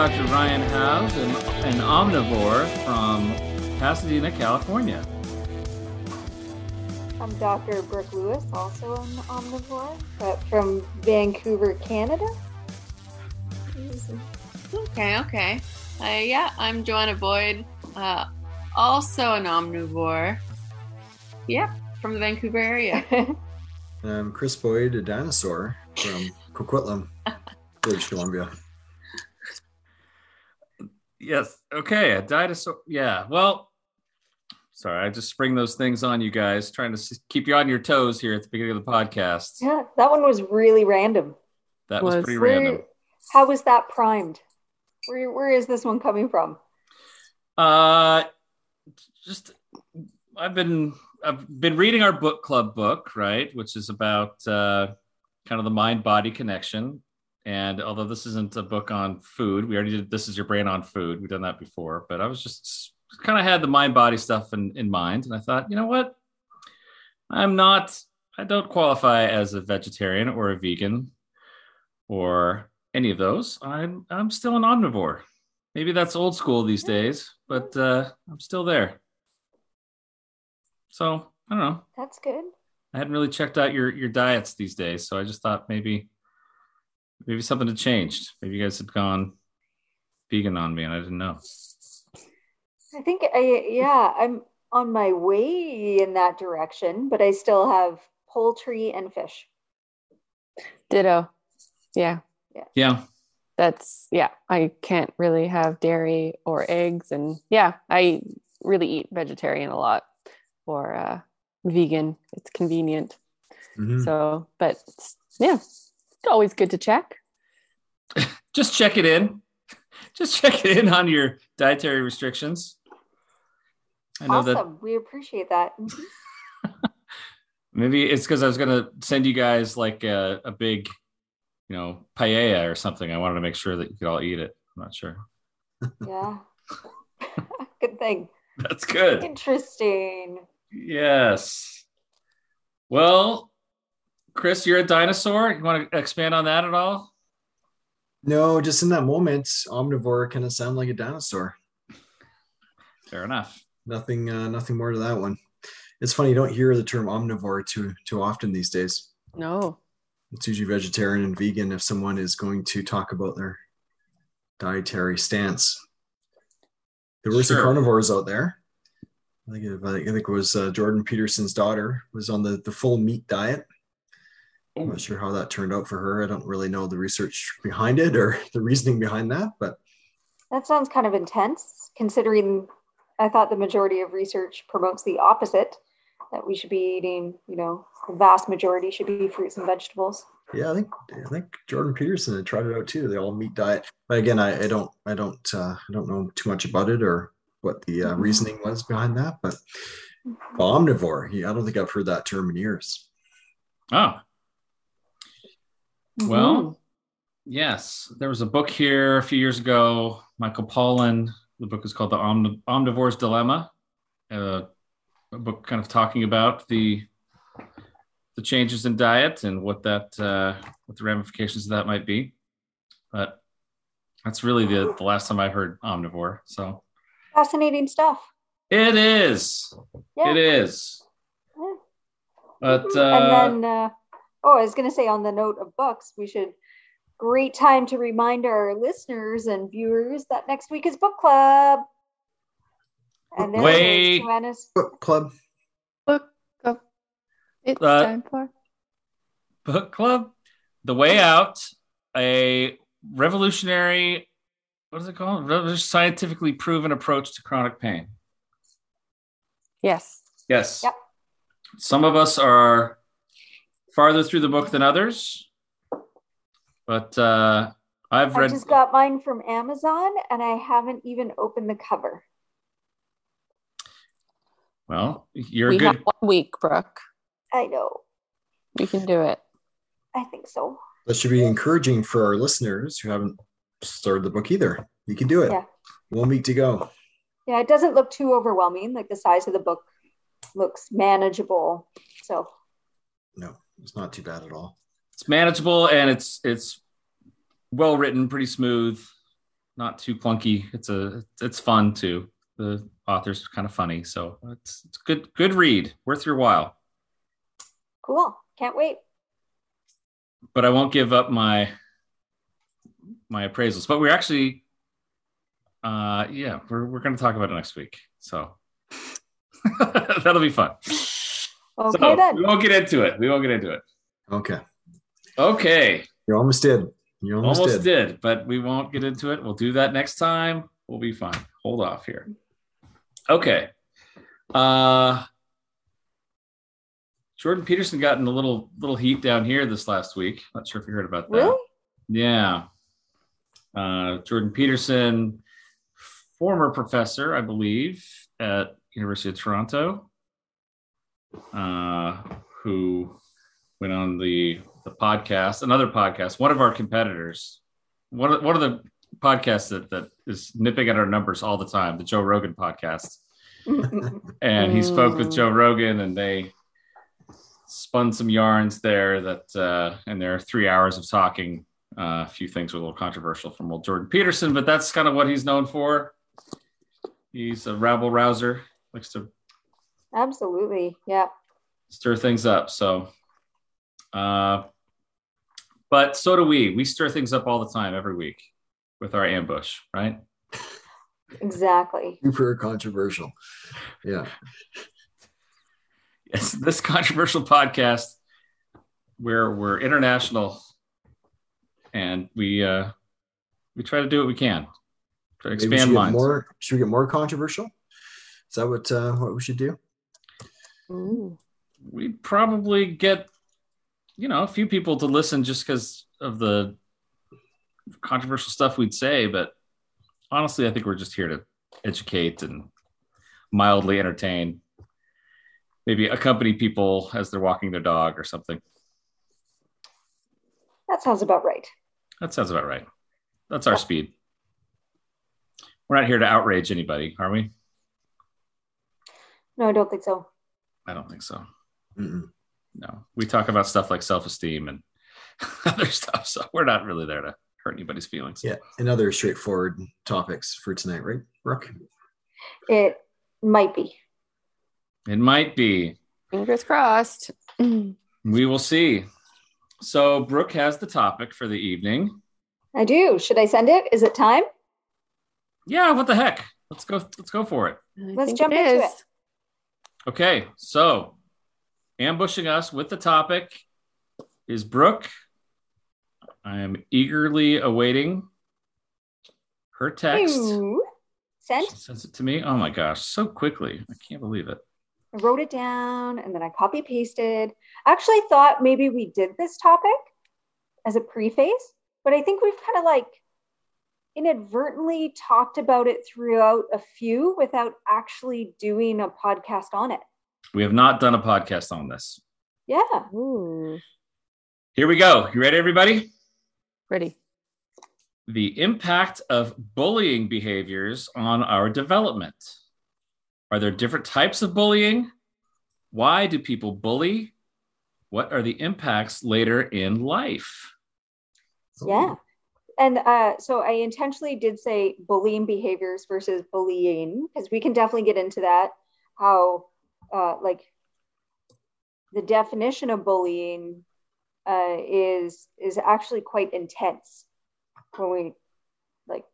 Dr. Ryan House, an, an omnivore from Pasadena, California. I'm Dr. Brooke Lewis, also an omnivore, but from Vancouver, Canada. Okay, okay. Uh, yeah, I'm Joanna Boyd, uh, also an omnivore. Yep, from the Vancouver area. I'm Chris Boyd, a dinosaur from Coquitlam, British Columbia. Yes. Okay. A dinosaur. Yeah. Well, sorry. I just spring those things on you guys, trying to keep you on your toes here at the beginning of the podcast. yeah, that one was really random. That was Was- pretty Where- random. How was that primed? Where, where is this one coming from? Uh, just I've been I've been reading our book club book, right, which is about uh, kind of the mind body connection. And although this isn't a book on food, we already did this is your brain on food. We've done that before, but I was just kind of had the mind body stuff in, in mind, and I thought, you know what, I'm not I don't qualify as a vegetarian or a vegan or any of those. I'm I'm still an omnivore. Maybe that's old school these days, but uh, I'm still there. So I don't know. That's good. I hadn't really checked out your your diets these days, so I just thought maybe maybe something had changed. Maybe you guys had gone vegan on me, and I didn't know. I think I yeah, I'm on my way in that direction, but I still have poultry and fish. Ditto. Yeah. Yeah, Yeah. That's yeah. I can't really have dairy or eggs and yeah, I really eat vegetarian a lot or uh vegan. It's convenient. Mhm. So, but yeah, it's always good to check. just check it in. Just check it in on your dietary restrictions. I know that. We appreciate that. Mm-hmm. Maybe it's because I was gonna send you guys like a, a big, you know, paella or something. I wanted to make sure that you could all eat it. I'm not sure. Yeah. good thing. That's good. Interesting. Yes. Well, Chris, you're a dinosaur. You want to expand on that at all? No, just in that moment, omnivore kind of sound like a dinosaur. Fair enough. Nothing, uh, nothing more to that one. It's funny you don't hear the term omnivore too too often these days. No. It's usually vegetarian and vegan if someone is going to talk about their dietary stance. There were some carnivores out there. I think it, I think it was uh, Jordan Peterson's daughter was on the, the full meat diet. I'm not sure how that turned out for her. I don't really know the research behind it or the reasoning behind that, but That sounds kind of intense, considering I thought the majority of research promotes the opposite that we should be eating, you know, the vast majority should be fruits and vegetables. yeah, I think I think Jordan Peterson had tried it out too. The all meat diet, but again, I, I don't I don't uh, I don't know too much about it or what the uh, reasoning was behind that. But omnivore, he, I don't think I've heard that term in years. Oh, Mm-hmm. well, yes. There was a book here a few years ago. Michael Pollan. The book is called The Omni- Omnivore's Dilemma. Uh, a book kind of talking about the the changes in diet and what that uh, what the ramifications of that might be. But that's really the, the last time I heard omnivore. So fascinating stuff. it is. Yeah. It is. Yeah. But uh, and then, uh, oh, I was going to say on the note of books, we should great time to remind our listeners and viewers that next week is book club. And there it Wait. is, Joanna's. Book club. Look up. It's Uh, time for book club, The Way Out, a revolutionary. What is it called? Revolution- Scientifically proven approach to chronic pain. yes. Yes. Yep. Some of us are farther through the book than others, but uh, I've read. I just got mine from Amazon and I haven't even opened the cover. Well, you're we good. have one week, Brooke. I know. We can do it. I think so. That should be encouraging for our listeners who haven't started the book either. You can do it. Yeah. One week to go. Yeah, it doesn't look too overwhelming. Like the size of the book looks manageable. So No, it's not too bad at all. It's manageable and it's it's well written, pretty smooth, not too clunky. It's a it's fun too. The author's kind of funny, so it's it's good good read, worth your while. cool. Can't wait. But I won't give up my my appraisals. But we're actually uh yeah, we're we're gonna talk about it next week. So that'll be fun. Okay so then. we won't get into it. We won't get into it. Okay. Okay. You almost did. You almost, Almost, did. did. but we won't get into it. We'll do that next time. We'll be fine. Hold off here. Okay. Uh Jordan Peterson got in a little little heat down here this last week. Not sure if you heard about that. Really? Yeah. Uh, Jordan Peterson, former professor, I believe, at University of Toronto, uh, who went on the the podcast, another podcast, one of our competitors, one of, one of the podcasts that, that is nipping at our numbers all the time, the Joe Rogan podcast. And he spoke with Mm. Joe Rogan and they spun some yarns there that, uh, and there are three hours of talking. Uh, a few things were a little controversial from old Jordan Peterson, but that's kind of what he's known for. He's a rabble rouser, likes to Absolutely. Yeah. stir things up. So, uh, but so do we. We stir things up all the time, every week, with our ambush, right? Exactly. Super controversial. Yeah. Yes, this controversial podcast, where we're international, and we uh, we try to do what we can to Maybe we should expand get minds. more. Should we get more controversial? Is that what uh, what we should do? Ooh. We'd probably get, you know, a few people to listen just because of the controversial stuff we'd say. But honestly, I think we're just here to educate and mildly entertain. Maybe accompany people as they're walking their dog or something. That sounds about right. That sounds about right. That's our speed. We're not here to outrage anybody, are we? No, I don't think so. I don't think so. Mm-mm. No, we talk about stuff like self-esteem and other stuff, so we're not really there to hurt anybody's feelings. Yeah. And other straightforward topics for tonight, right, Brooke? It might be. It might be. Fingers crossed. We will see. So Brooke has the topic for the evening. I do. Should I send it? Is it time? Yeah, what the heck? Let's go. Let's go for it. I Let's think jump into is. it. Okay, so ambushing us with the topic is Brooke. I am eagerly awaiting her text. Ooh. Sent. She sends it to me. Oh my gosh, so quickly. I can't believe it. I wrote it down and then I copy pasted. Actually, thought maybe we did this topic as a preface, but I think we've kind of like inadvertently talked about it throughout a few without actually doing a podcast on it. We have not done a podcast on this. Yeah. Ooh. Here we go. You ready, everybody? Ready. The impact of bullying behaviors on our development. Are there different types of bullying? Why do people bully? What are the impacts later in life? Yeah. And uh, so I intentionally did say bullying behaviors versus bullying because we can definitely get into that. How, uh, like, the definition of bullying uh, is is actually quite intense when we like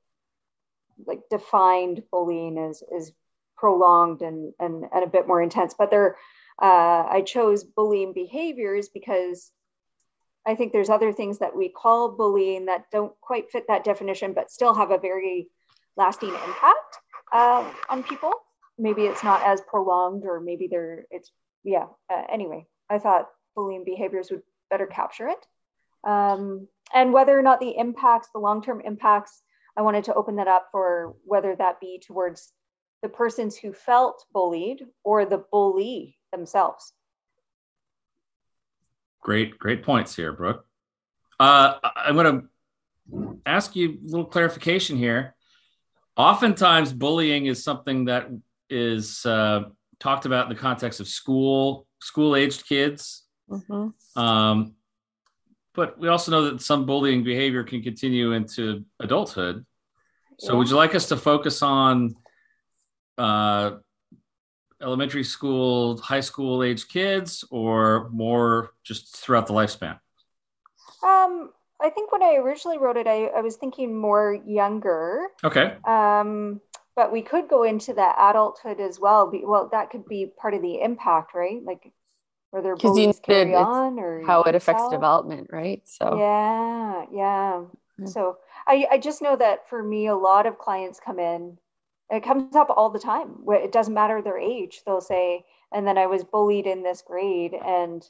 like defined bullying as is prolonged and, and and a bit more intense. But there, uh, I chose bullying behaviors because I think there's other things that we call bullying that don't quite fit that definition, but still have a very lasting impact uh, on people. Maybe it's not as prolonged, or maybe they're it's yeah. Uh, anyway, I thought bullying behaviors would better capture it, um, and whether or not the impacts, the long-term impacts, I wanted to open that up for whether that be towards the persons who felt bullied or the bully themselves. Great, great points here, Brooke. Uh, I'm going to ask you a little clarification here. oftentimes bullying is something that is uh, talked about in the context of school school aged kids Mhm. um, but we also know that some bullying behavior can continue into adulthood so would you like us to focus on uh, elementary school high school age kids or more just throughout the lifespan Um, I think when I originally wrote it, I, I was thinking more younger. okay Um, but we could go into the adulthood as well. Be, well, that could be part of the impact, right? Like whether 'Cause you bullies needed- carry it's on or How it affects yourself. development, right? So Yeah, yeah. Yeah. So I, I just know that for me, a lot of clients come in. It comes up all the time. It doesn't matter their age. They'll say, and then I was bullied in this grade and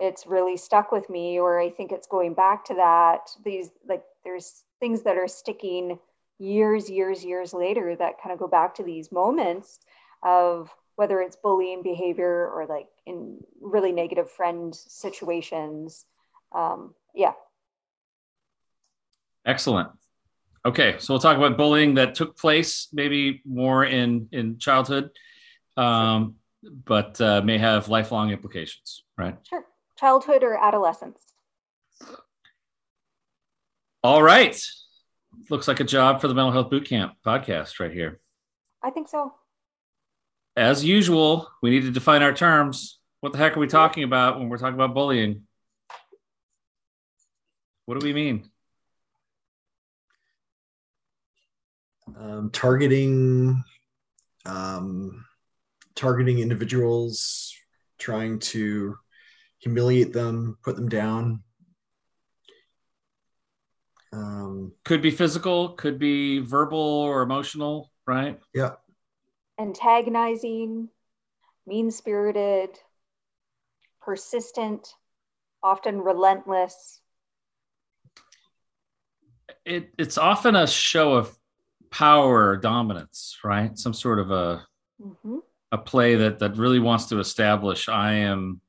it's really stuck with me, or I think it's going back to that. These, like, there's things that are sticking years, years, years later that kind of go back to these moments of whether it's bullying behavior or like in really negative friend situations. Um, yeah. Excellent. Okay, so we'll talk about bullying that took place maybe more in in childhood, um, but uh, may have lifelong implications. Right. Sure. Childhood or adolescence. All right. Looks like a job for the Mental Health Bootcamp podcast right here. I think so. As usual, we need to define our terms. What the heck are we talking about when we're talking about bullying? What do we mean? Um, targeting um, targeting individuals, trying to humiliate them, put them down. Um, Could be physical, could be verbal or emotional, right? yeah, Antagonizing, mean spirited, persistent, often relentless. It, it's often a show of power dominance, right? Some sort of a Mhm. a play that that really wants to establish I am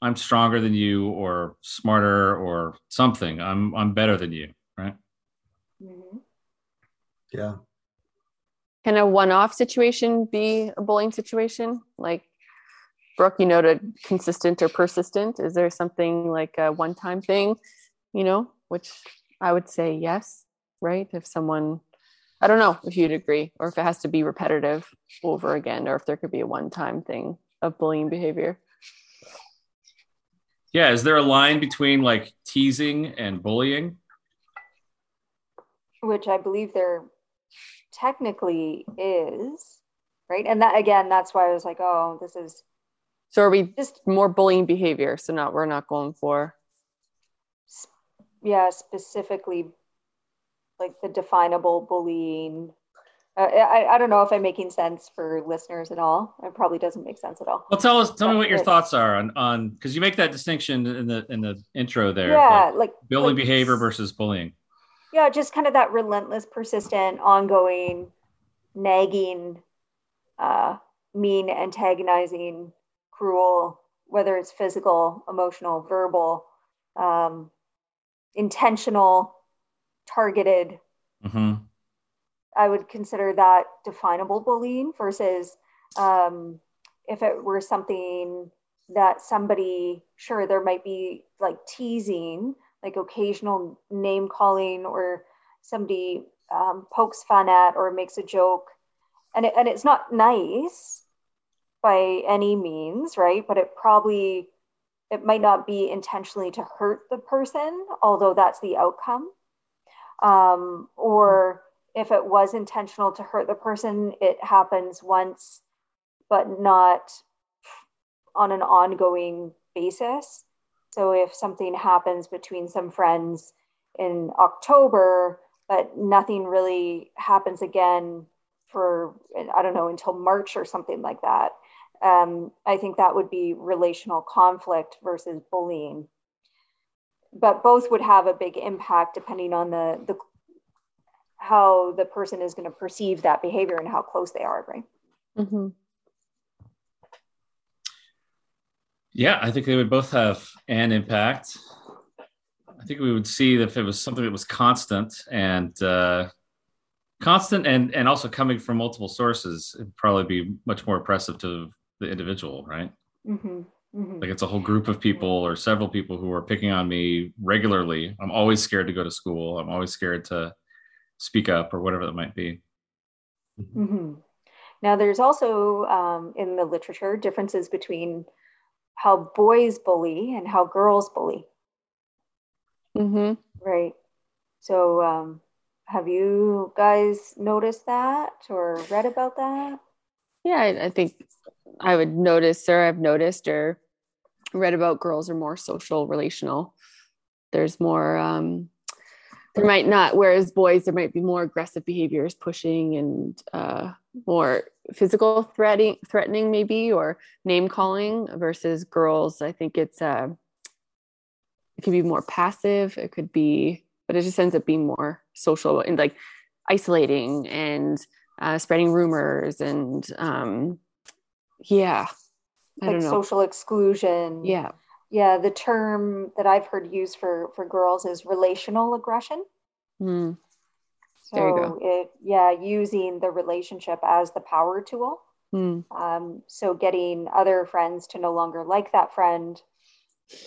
I'm stronger than you or smarter or something. I'm I'm better than you, right? Mhm. yeah. can a one-off situation be a bullying situation? Like Brooke, you noted consistent or persistent. Is there something like a one-time thing, you know, which I would say yes, right? If someone I don't know if you'd agree, or if it has to be repetitive over again, or if there could be a one-time thing of bullying behavior. Yeah, is there a line between like teasing and bullying? Which I believe there technically is, right? And that again, that's why I was like, oh, this is So are we just more bullying behavior? So not we're not going for yeah, specifically like the definable bullying. Uh, I, I don't know if I'm making sense for listeners at all. It probably doesn't make sense at all. Well, tell us, tell me what your it. thoughts are on on because you make that distinction in the in the intro there. yeah, like like building like- behavior versus bullying. Yeah, just kind of that relentless, persistent, ongoing, nagging, uh, mean, antagonizing, cruel, whether it's physical, emotional, verbal, um, intentional, targeted. hmm I would consider that definable bullying versus um, if it were something that somebody, sure, there might be like teasing, like occasional name calling, or somebody um, pokes fun at or makes a joke. And, it, and it's not nice by any means, right? But it probably, it might not be intentionally to hurt the person, although that's the outcome. Um, or if it was intentional to hurt the person, it happens once, but not on an ongoing basis. So if something happens between some friends in October, but nothing really happens again for, I don't know, until March or something like that, um, I think that would be relational conflict versus bullying. But both would have a big impact depending on the, the how the person is going to perceive that behavior and how close they are, right? Mm-hmm. Yeah, I think they would both have an impact. I think we would see if it was something that was constant and uh, constant and and also coming from multiple sources it'd probably be much more oppressive to the individual right hmm hmm like it's a whole group of people or several people who are picking on me regularly. I'm always scared to go to school. I'm always scared to speak up or whatever that might be. Hmm Now, there's also um, in the literature differences between how boys bully and how girls bully, hmm right? So, um, have you guys noticed that or read about that? Yeah, I, I think I would notice, or I've noticed, or read about girls are more social, relational. There's more. Um, there might not, whereas boys, there might be more aggressive behaviors, pushing and uh, more physical threatening, threatening maybe, or name calling. Versus girls, I think it's uh, it could be more passive. It could be, but it just ends up being more social and like isolating and uh, spreading rumors and um, yeah, Like social exclusion. yeah, Yeah, the term that I've heard used for for girls is relational aggression. Mm, So There you go. it yeah, using the relationship as the power tool. mm, Um, so getting other friends to no longer like that friend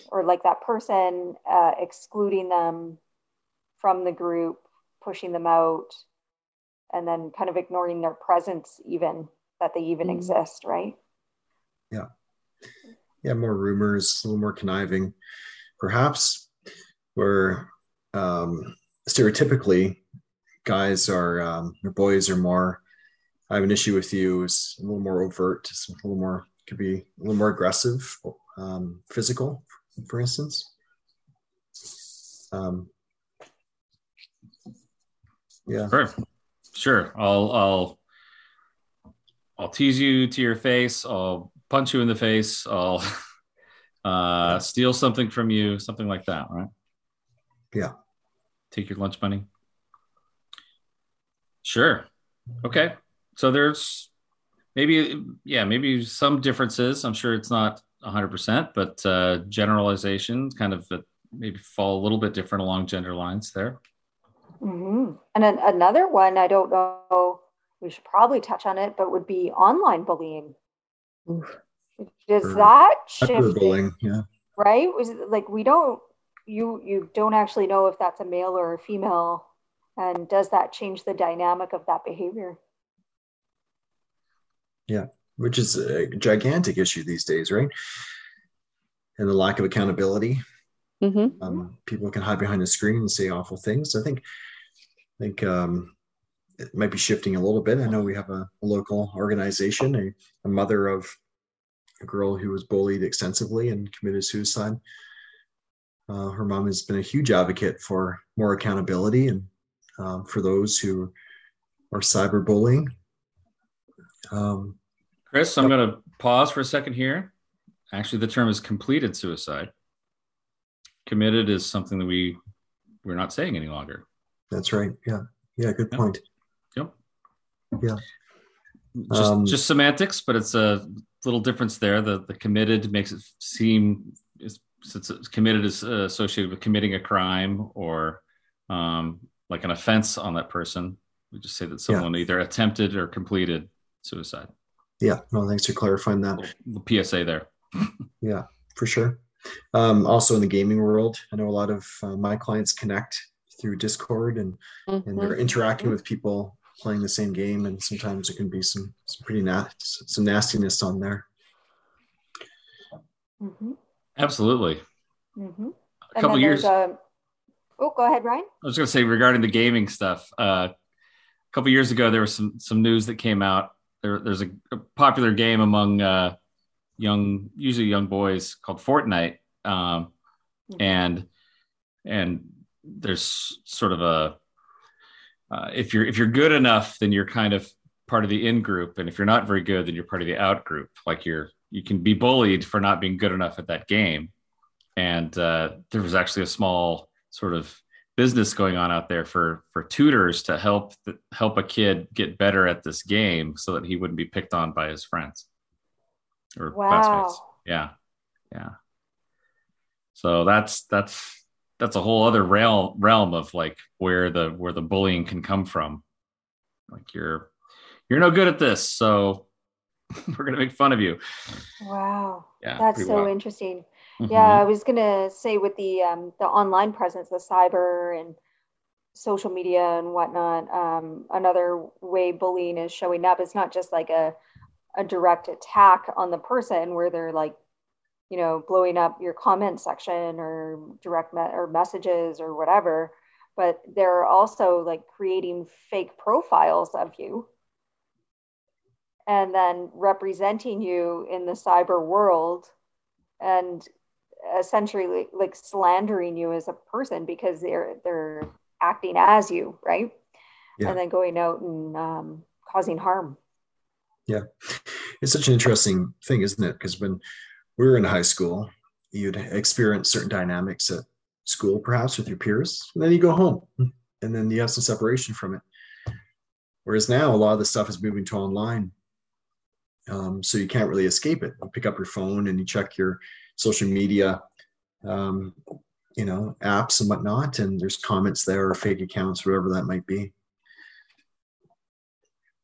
or like that person, uh, excluding them from the group, pushing them out, and then kind of ignoring their presence, even that they even Mm. exist, right? yeah, more rumors, a little more conniving, perhaps, where um, stereotypically guys are, um, or boys are more, I have an issue with you, is a little more overt, a little more, could be a little more aggressive, um, physical, for instance. Um, yeah, Sure. Sure. I'll I'll I'll tease you to your face. I'll punch you in the face. I'll uh, steal something from you, something like that, right? Yeah. Take your lunch money. Sure. Okay. So there's maybe yeah, maybe some differences. I'm sure it's not 100%, but uh, generalization kind of maybe fall a little bit different along gender lines there. hmm And then another one, I don't know, we should probably touch on it, but would be online bullying. Oof. Does Or that shift? yeah. right was it like we don't you you don't actually know if that's a male or a female and does that change the dynamic of that behavior Yeah, which is a gigantic issue these days, right? And the lack of accountability. hmm Um, people can hide behind a screen and say awful things. I think, I think um, it might be shifting a little bit. I know we have a, a local organization, a, a mother of a girl who was bullied extensively and committed suicide. Uh, her mom has been a huge advocate for more accountability and um, for those who are cyberbullying. Um, Chris, I'm going to pause for a second here. Actually, the term is completed suicide. Committed is something that we we're not saying any longer. that's right. Yeah. Yeah. Good Yeah. point. Just Um, just semantics, but it's a little difference there. The the committed makes it seem is since it's committed is uh, associated with committing a crime or um, like an offense on that person. We just say that someone either attempted or completed suicide. Yeah. No, thanks for clarifying that. Little, little PSA there. Yeah, for sure. Um, also in the gaming world, I know a lot of uh, my clients connect through Discord and, and they're interacting with people playing the same game, and sometimes it can be some some pretty nasty some nastiness on there. mm-hmm. Absolutely. Mm-hmm. A couple years. oh go ahead ryan I was going to say regarding the gaming stuff. Uh, a couple years ago, there was some some news that came out. There, there's a, a popular game among uh, young, usually young boys, called Fortnite, um, and and there's sort of a uh, if you're if you're good enough, then you're kind of part of the in group, and if you're not very good, then you're part of the out group. Like you're you can be bullied for not being good enough at that game, and uh, there was actually a small sort of business going on out there for for tutors to help help a kid get better at this game so that he wouldn't be picked on by his friends or wow classmates. Yeah, yeah. So that's that's that's a whole other realm realm of like where the where the bullying can come from. like you're you're no good at this, so we're gonna make fun of you. Wow. Yeah, That's so wild. interesting. Mhm. Yeah, I was gonna say with the um, the online presence, the cyber and social media and whatnot. Um, another way bullying is showing up. It's not just like a a direct attack on the person where they're like, you know, blowing up your comment section or direct me- or messages or whatever, but they're also like creating fake profiles of you and then representing you in the cyber world and essentially like slandering you as a person because they're they're acting as you right Yeah. and then going out and um, causing harm Yeah. It's such an interesting thing, isn't it? Because when we were in high school, you'd experience certain dynamics at school, perhaps with your peers, and then you go home, and then you have some separation from it. Whereas now, a lot of the stuff is moving to online, um, so you can't really escape it. You pick up your phone and you check your social media, um, you know, apps and whatnot, and there's comments there or fake accounts, whatever that might be.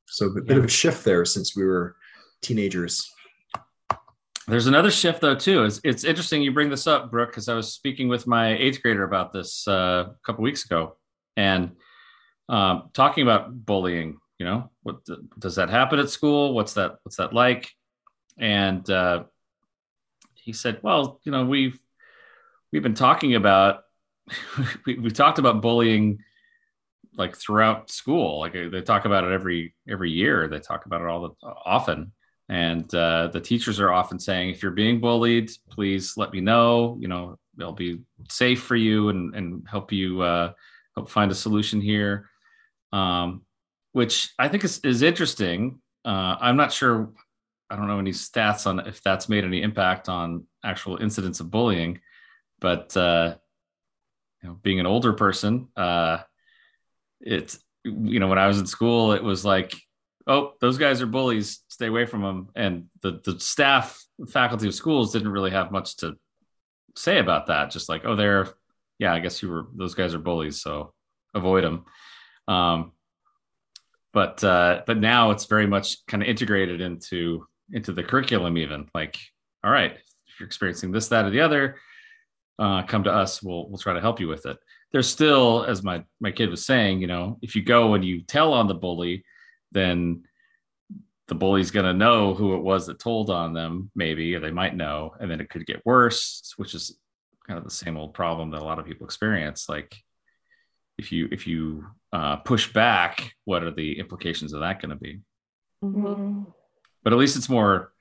So a bit of a shift there since we were teenagers. There's another shift though too. It's, it's interesting you bring this up, Brooke, because I was speaking with my eighth grader about this uh, a couple weeks ago, and um, talking about bullying. You know, what does that happen at school? What's that? What's that like? And uh, he said, "Well, you know, we've we've been talking about we, we talked about bullying like throughout school. Like they talk about it every every year. They talk about it all the often." And uh, the teachers are often saying if you're being bullied please let me know you know they'll be safe for you and, and help you uh, help find a solution here. Um, which i think is, is interesting. Uh, i'm not sure i don't know any stats on if that's made any impact on actual incidents of bullying but uh, you know being an older person uh, it's you know when i was in school it was like oh, those guys are bullies. Stay away from them. And the the staff, faculty of schools didn't really have much to say about that. Just like, oh, they're, yeah, I guess you were, those guys are bullies, so avoid them. Um, but uh, but now it's very much kind of integrated into into the curriculum. Even like, all right, if you're experiencing this, that, or the other, uh, come to us. We'll we'll try to help you with it. There's still, as my my kid was saying, you know, if you go and you tell on the bully, then the bully's going to know who it was that told on them, maybe, or they might know, and then it could get worse, which is kind of the same old problem that a lot of people experience. Like, if you if you uh, push back, what are the implications of that going to be? Mm-hmm. But at least it's more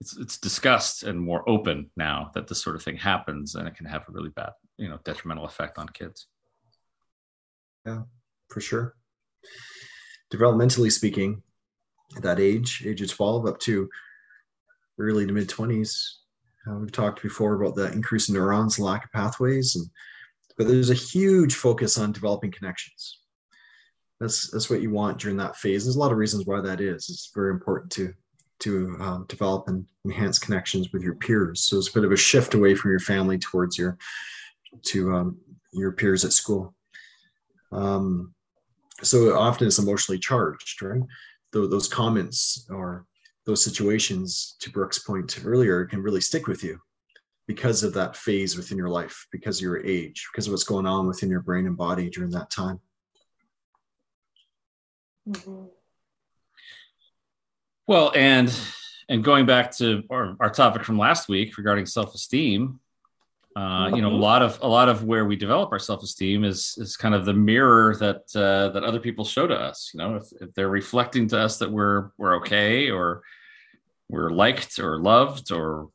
it's it's discussed and more open now that this sort of thing happens, and it can have a really bad, you know, detrimental effect on kids. Yeah, for sure developmentally speaking, at that age, age of 12 up to early to mid 20s, uh, we've talked before about the increase in neurons, lack of pathways, and but there's a huge focus on developing connections. That's that's what you want during that phase. There's a lot of reasons why that is. It's very important to to um, develop and enhance connections with your peers. So it's a bit of a shift away from your family towards your to um, your peers at school. Um, so often it's emotionally charged, right? Those comments or those situations, to Brooke's point earlier, can really stick with you because of that phase within your life, because of your age, because of what's going on within your brain and body during that time. Mm-hmm. Well, and and going back to our, our topic from last week regarding self-esteem, uh, you know, a lot of a lot of where we develop our self-esteem is is kind of the mirror that uh, that other people show to us. You know, if, if they're reflecting to us that we're we're okay or we're liked or loved or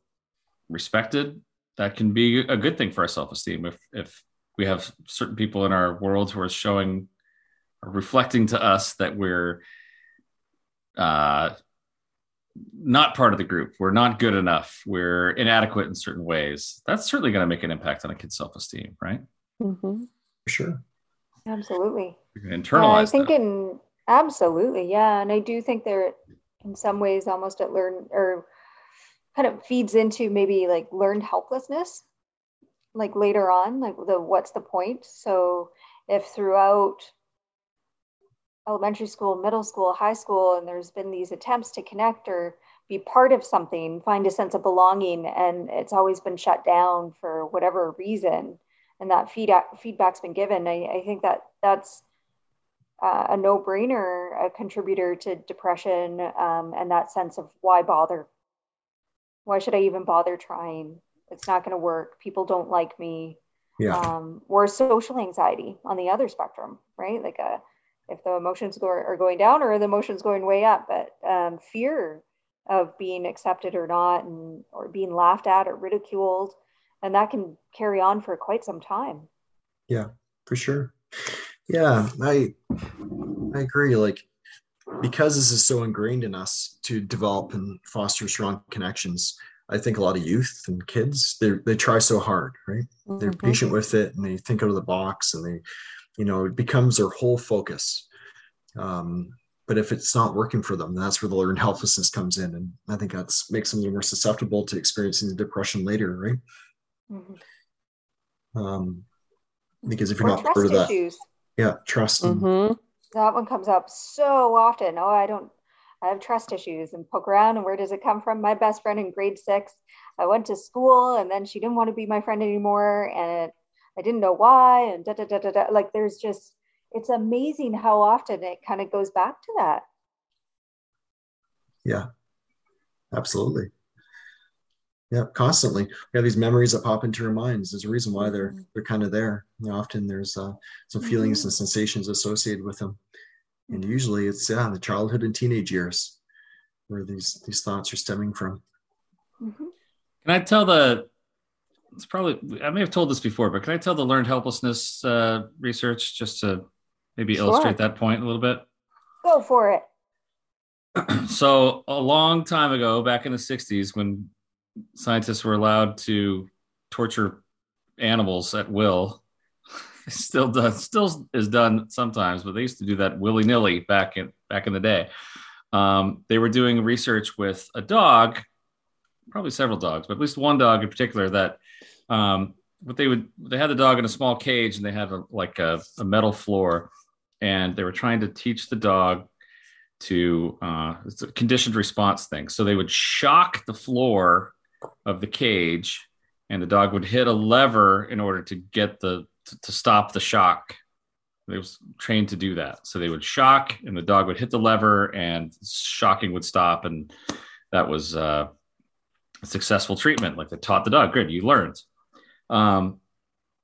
respected, that can be a good thing for our self-esteem. If if we have certain people in our world who are showing or reflecting to us that we're uh, not part of the group. We're not good enough. We're inadequate in certain ways. That's certainly going to make an impact on a kid's self esteem, right? Mm-hmm. For sure. Absolutely. You're going to internalize. Uh, I think that. in absolutely, yeah, and I do think they're in some ways, almost at learn or kind of feeds into maybe like learned helplessness, like later on, like the what's the point? So if throughout elementary school, middle school, high school, and there's been these attempts to connect or be part of something, find a sense of belonging, and it's always been shut down for whatever reason. And that feedback feedback's been given. I, I think that that's uh, a no-brainer, a contributor to depression, um, and that sense of why bother? Why should I even bother trying? It's not going to work. People don't like me. Yeah. Um, or social anxiety on the other spectrum, right? Like a if the emotions go, are going down or the emotions going way up, but um, fear of being accepted or not, and or being laughed at or ridiculed, and that can carry on for quite some time. Yeah, for sure. Yeah, I I agree. Like because this is so ingrained in us to develop and foster strong connections, I think a lot of youth and kids they they try so hard, right? Mm-hmm. They're patient with it and they think out of the box and they, you know, it becomes their whole focus. Um, but if it's not working for them, that's where the learned helplessness comes in, and I think that makes them a little more susceptible to experiencing the depression later, right? Mm-hmm. Um, because if you're or not part of that, issues. yeah, trust. Mm-hmm. That one comes up so often. Oh, I don't I have trust issues and poke around. And where does it come from? My best friend in grade six, I went to school and then she didn't want to be my friend anymore. And I didn't know why. And da da da da da. Like there's just, it's amazing how often it kind of goes back to that. Yeah, absolutely. Yeah, constantly. We have these memories that pop into our minds. There's a reason why they're mm-hmm. they're kind of there. You know, often there's uh, some feelings mm-hmm. and sensations associated with them and usually it's yeah the childhood and teenage years where these these thoughts are stemming from mm-hmm. can i tell the it's probably i may have told this before but can i tell the learned helplessness uh, research just to maybe sure. illustrate that point a little bit go for it so a long time ago back in the 60s when scientists were allowed to torture animals at will still does still is done sometimes, but they used to do that willy nilly back in back in the day. Um, they were doing research with a dog, probably several dogs, but at least one dog in particular that. Um, but they would they had the dog in a small cage and they had a, like a, a metal floor, and they were trying to teach the dog to uh, it's a conditioned response thing. So they would shock the floor of the cage, and the dog would hit a lever in order to get the to, to stop the shock. They was trained to do that. So they would shock, and the dog would hit the lever, and shocking would stop, and that was uh, a successful treatment. Like they taught the dog, good, you learned. Um,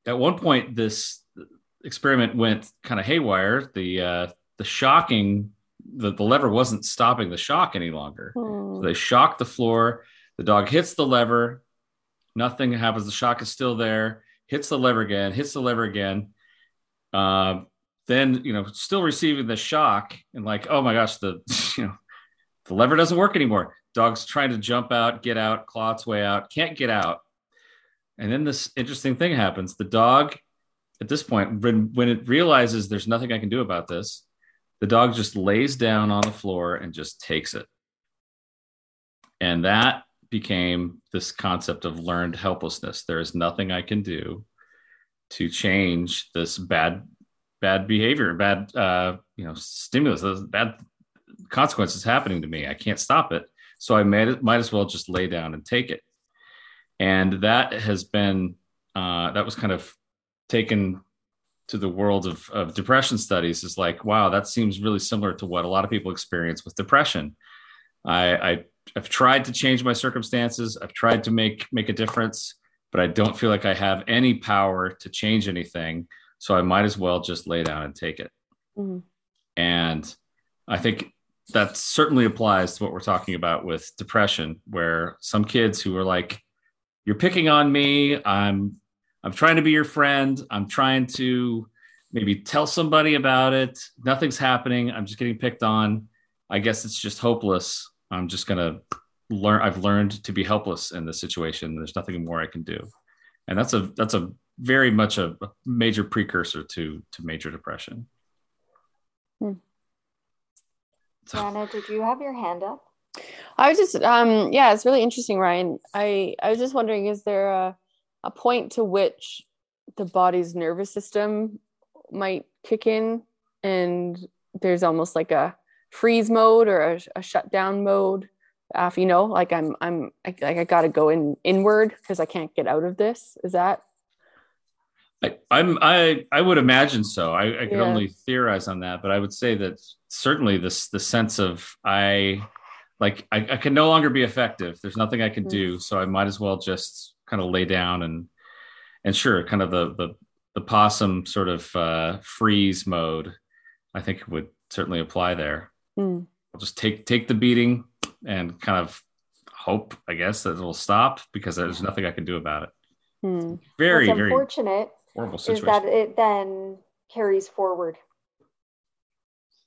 at one point, this experiment went kind of haywire. The uh, the shocking, the, the lever wasn't stopping the shock any longer. Hmm. So they shock the floor. The dog hits the lever. Nothing happens. The shock is still there hits the lever again, hits the lever again. Uh, then you know, still receiving the shock and like, oh my gosh, the you know, the lever doesn't work anymore. Dog's trying to jump out, get out, claw its way out, can't get out. And then this interesting thing happens. The dog, at this point, when, when it realizes there's nothing I can do about this, the dog just lays down on the floor and just takes it. And that became this concept of learned helplessness. There is nothing I can do to change this bad bad behavior, bad uh, you know stimulus, bad consequences happening to me. I can't stop it, so I might might as well just lay down and take it. And that has been uh, that was kind of taken to the world of, of depression studies is like wow that seems really similar to what a lot of people experience with depression I, I I've tried to change my circumstances. I've tried to make make a difference, but I don't feel like I have any power to change anything. So I might as well just lay down and take it. Mm-hmm. And I think that certainly applies to what we're talking about with depression, where some kids who are like, "You're picking on me. I'm I'm trying to be your friend. I'm trying to maybe tell somebody about it. Nothing's happening. I'm just getting picked on. I guess it's just hopeless." I'm just gonna learn. I've learned to be helpless in this situation. There's nothing more I can do, and that's a that's a very much a major precursor to to major depression. Hmm. Anna, did you have your hand up? I was just um yeah, it's really interesting, Ryan. I I was just wondering, is there a a point to which the body's nervous system might kick in and there's almost like a freeze mode or a, a shutdown mode after you know like i'm i'm like i gotta go in inward because i can't get out of this is that I, I'm I I would imagine so. I, I could Yeah. only theorize on that, but I would say that certainly this the sense of I like I, I can no longer be effective. There's nothing I can do, so I might as well just kind of lay down and and sure, kind of the the the possum sort of uh, freeze mode. I think would certainly apply there. Hmm. I'll just take take the beating and kind of hope, I guess, that it'll stop because there's nothing I can do about it. Hmm. Very What's very unfortunate horrible is that it then carries forward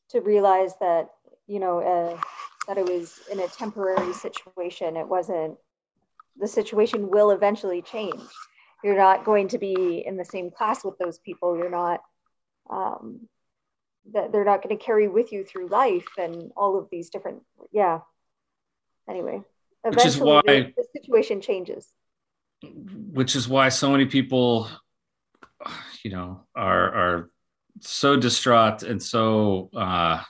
to realize that you know uh, that it was in a temporary situation. It wasn't the situation will eventually change. You're not going to be in the same class with those people. You're not um, that they're not going to carry with you through life and all of these different yeah. Anyway Which is why- the, the situation changes. Which is why so many people you know are are so distraught and so uh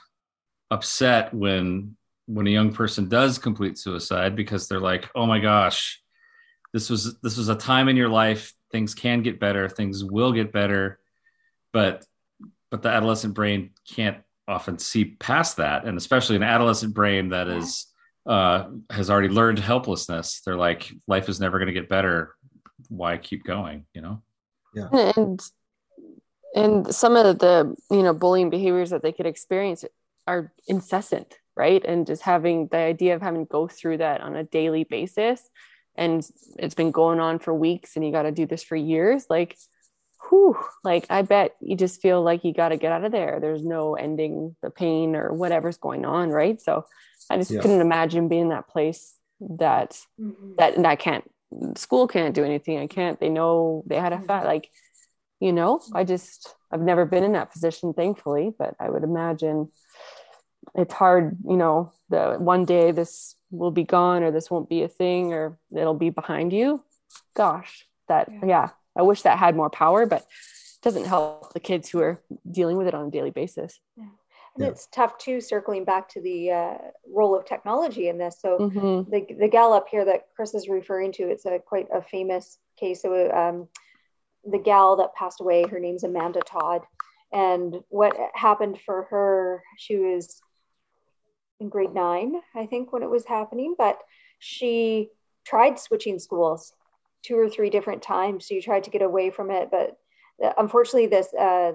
upset when when a young person does complete suicide because they're like oh my gosh this was this was a time in your life things can get better things will get better but but the adolescent brain can't often see past that. And especially an adolescent brain that Yeah. is uh has already learned helplessness they're like life is never going to get better. Why keep going you know? And and some of the you know bullying behaviors that they could experience are incessant right? And just having the idea of having to go through that on a daily basis and it's been going on for weeks and you got to do this for years like whew, like i bet you just feel like you got to get out of there. There's no ending the pain or whatever's going on right? So i just Yeah. couldn't imagine being in that place that mm-hmm. that and I can't school can't do anything. I can't they know they had a mm-hmm. fat like you know, I just I've never been in that position thankfully, but I would imagine it's hard, you know, the one day this will be gone or this won't be a thing or it'll be behind you. Gosh, that Yeah. yeah, I wish that had more power, but it doesn't help the kids who are dealing with it on a daily basis. And Yeah. it's tough too, circling back to the uh, role of technology in this. So Mhm. the the gal up here that Chris is referring to, it's a quite a famous case. So um, the gal that passed away, her name's Amanda Todd, and what happened for her, she was in grade nine, I think, when it was happening, but she tried switching schools two or three different times. She tried to get away from it, but unfortunately, this uh,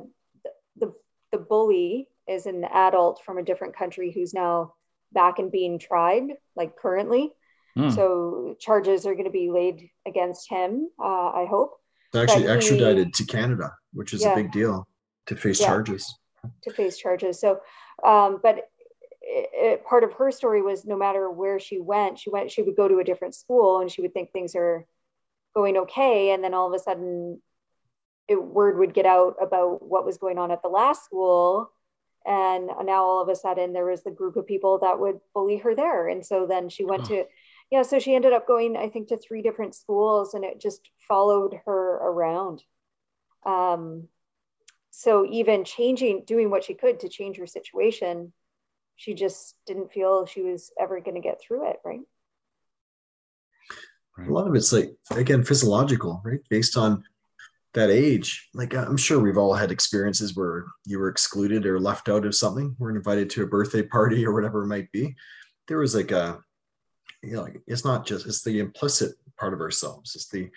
the the bully is an adult from a different country who's now back and being tried, like currently. Hmm. So charges are going to be laid against him. Uh, I hope It's actually he- extradited to Canada, which is Yeah. a big deal to face Yeah. charges. to face charges. So, um, but it, it, part of her story was no matter where she went, she went, she would go to a different school and she would think things are going okay, and then all of a sudden, it, word would get out about what was going on at the last school, and now all of a sudden there was the group of people that would bully her there, and so then she went to, yeah, so she ended up going, I think, to three different schools, and it just followed her around. Um, so even changing doing what she could to change her situation she just didn't feel she was ever going to get through it right A lot of it's like again physiological, right? Based on that age. Like I'm sure we've all had experiences where you were excluded or left out of something. We're invited to a birthday party or whatever it might be. There was like a, you know, it's not just it's the implicit part of ourselves. It's the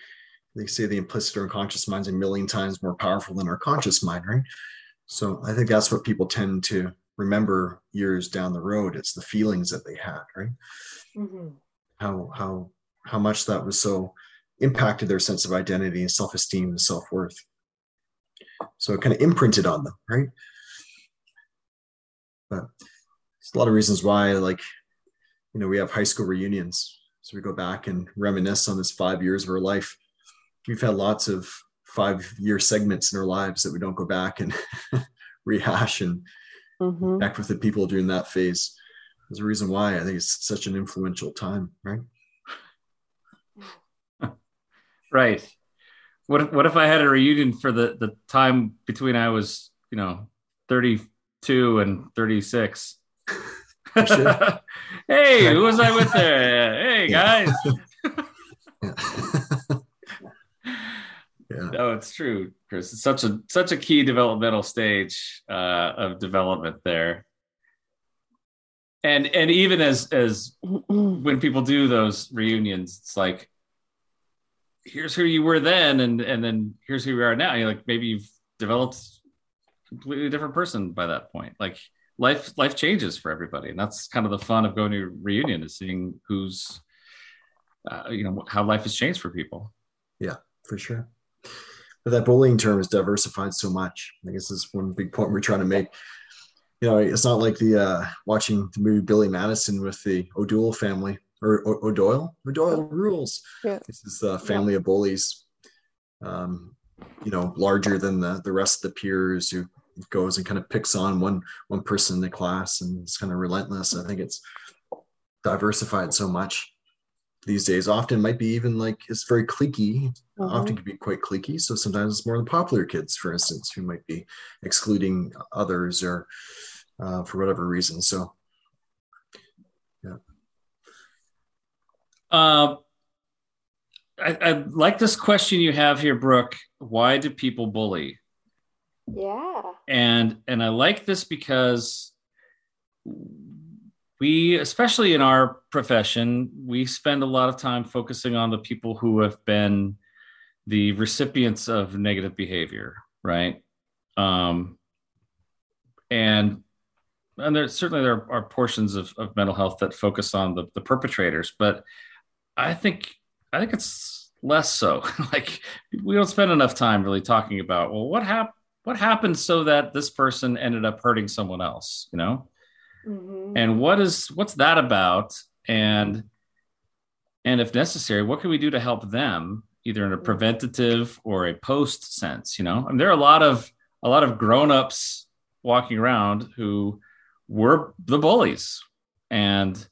they say the implicit or unconscious mind's a million times more powerful than our conscious mind, right? So I think that's what people tend to remember years down the road. It's the feelings that they had, right? mm-hmm. how how how much that was so impacted their sense of identity and self-esteem and self-worth so it kind of imprinted on them right but there's a lot of reasons why like you know we have high school reunions so we go back and reminisce on this five years of our life we've had lots of five year segments in our lives that we don't go back and rehash and Mhm. connect with the people during that phase there's a reason why i think it's such an influential time right Right. What if, what if I had a reunion for the the time between I was, you know, 32 and 36. sure. hey, who was I with there? Hey, guys. Yeah. No, it's true, Chris. It's such a such a key developmental stage uh, of development there. And and even as as when people do those reunions, it's like here's who you were then, and and then here's who we are now. You're like maybe you've developed completely different person by that point. Like life life changes for everybody, and that's kind of the fun of going to a reunion is seeing who's uh, you know how life has changed for people. Yeah, for sure. But that bullying term is diversified so much. I guess this is one big point we're trying to make. You know, it's not like the uh, watching the movie Billy Madison with the O'Doyle family or o- O'Doyle. O'Doyle rules. Yeah. This is a family of bullies. Um, you know, larger than the the rest of the peers who goes and kind of picks on one one person in the class and it's kind of relentless. I think it's diversified so much these days. Often might be even like it's very cliquey often can be quite cliquey. So sometimes it's more the popular kids, for instance, who might be excluding others or uh, for whatever reason. So Uh, I, I like this question you have here, Brooke. Why do people bully? Yeah. And and I like this because we, especially in our profession, we spend a lot of time focusing on the people who have been the recipients of negative behavior, right? Um, and and there certainly there are portions of, of mental health that focus on the, the perpetrators, but I think I think it's less so. like we don't spend enough time really talking about well, what happened what happened so that this person ended up hurting someone else, you know? Mhm. And what is what's that about? And and if necessary, what can we do to help them, either in a preventative or a post sense? You know, mean, there are a lot of a lot of grown-ups walking around who were the bullies. And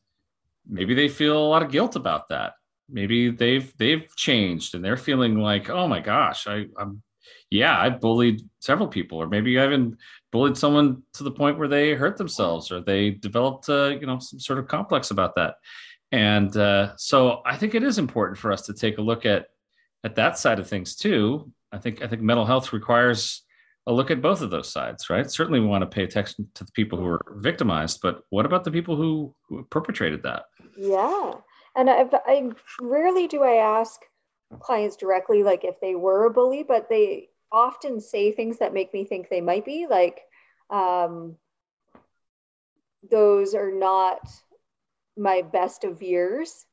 maybe they feel a lot of guilt about that. Maybe they've they've changed and they're feeling like, oh my gosh, I, I'm yeah, I bullied several people, or maybe I even bullied someone to the point where they hurt themselves or they developed uh, you know some sort of complex about that. And uh, so I think it is important for us to take a look at at that side of things too. I think I think mental health requires a look at both of those sides, right? Certainly, we want to pay attention to the people who are victimized, but what about the people who, who perpetrated that? Yeah. And I, I rarely do I ask clients directly, like if they were a bully, but they often say things that make me think they might be. Like, um, those are not my best of years,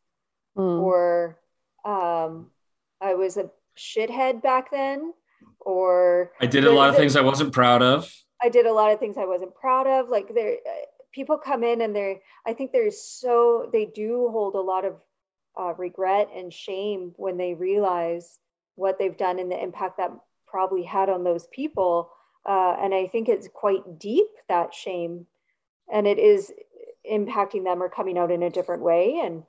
Mm. or um, I was a shithead back then, or I did a lot of things I wasn't proud of. I did a lot of things I wasn't proud of. Like there, uh, people come in and they're, I think there's so, they do hold a lot of uh, regret and shame when they realize what they've done and the impact that probably had on those people. Uh, and I think it's quite deep, that shame. And it is impacting them or coming out in a different way. And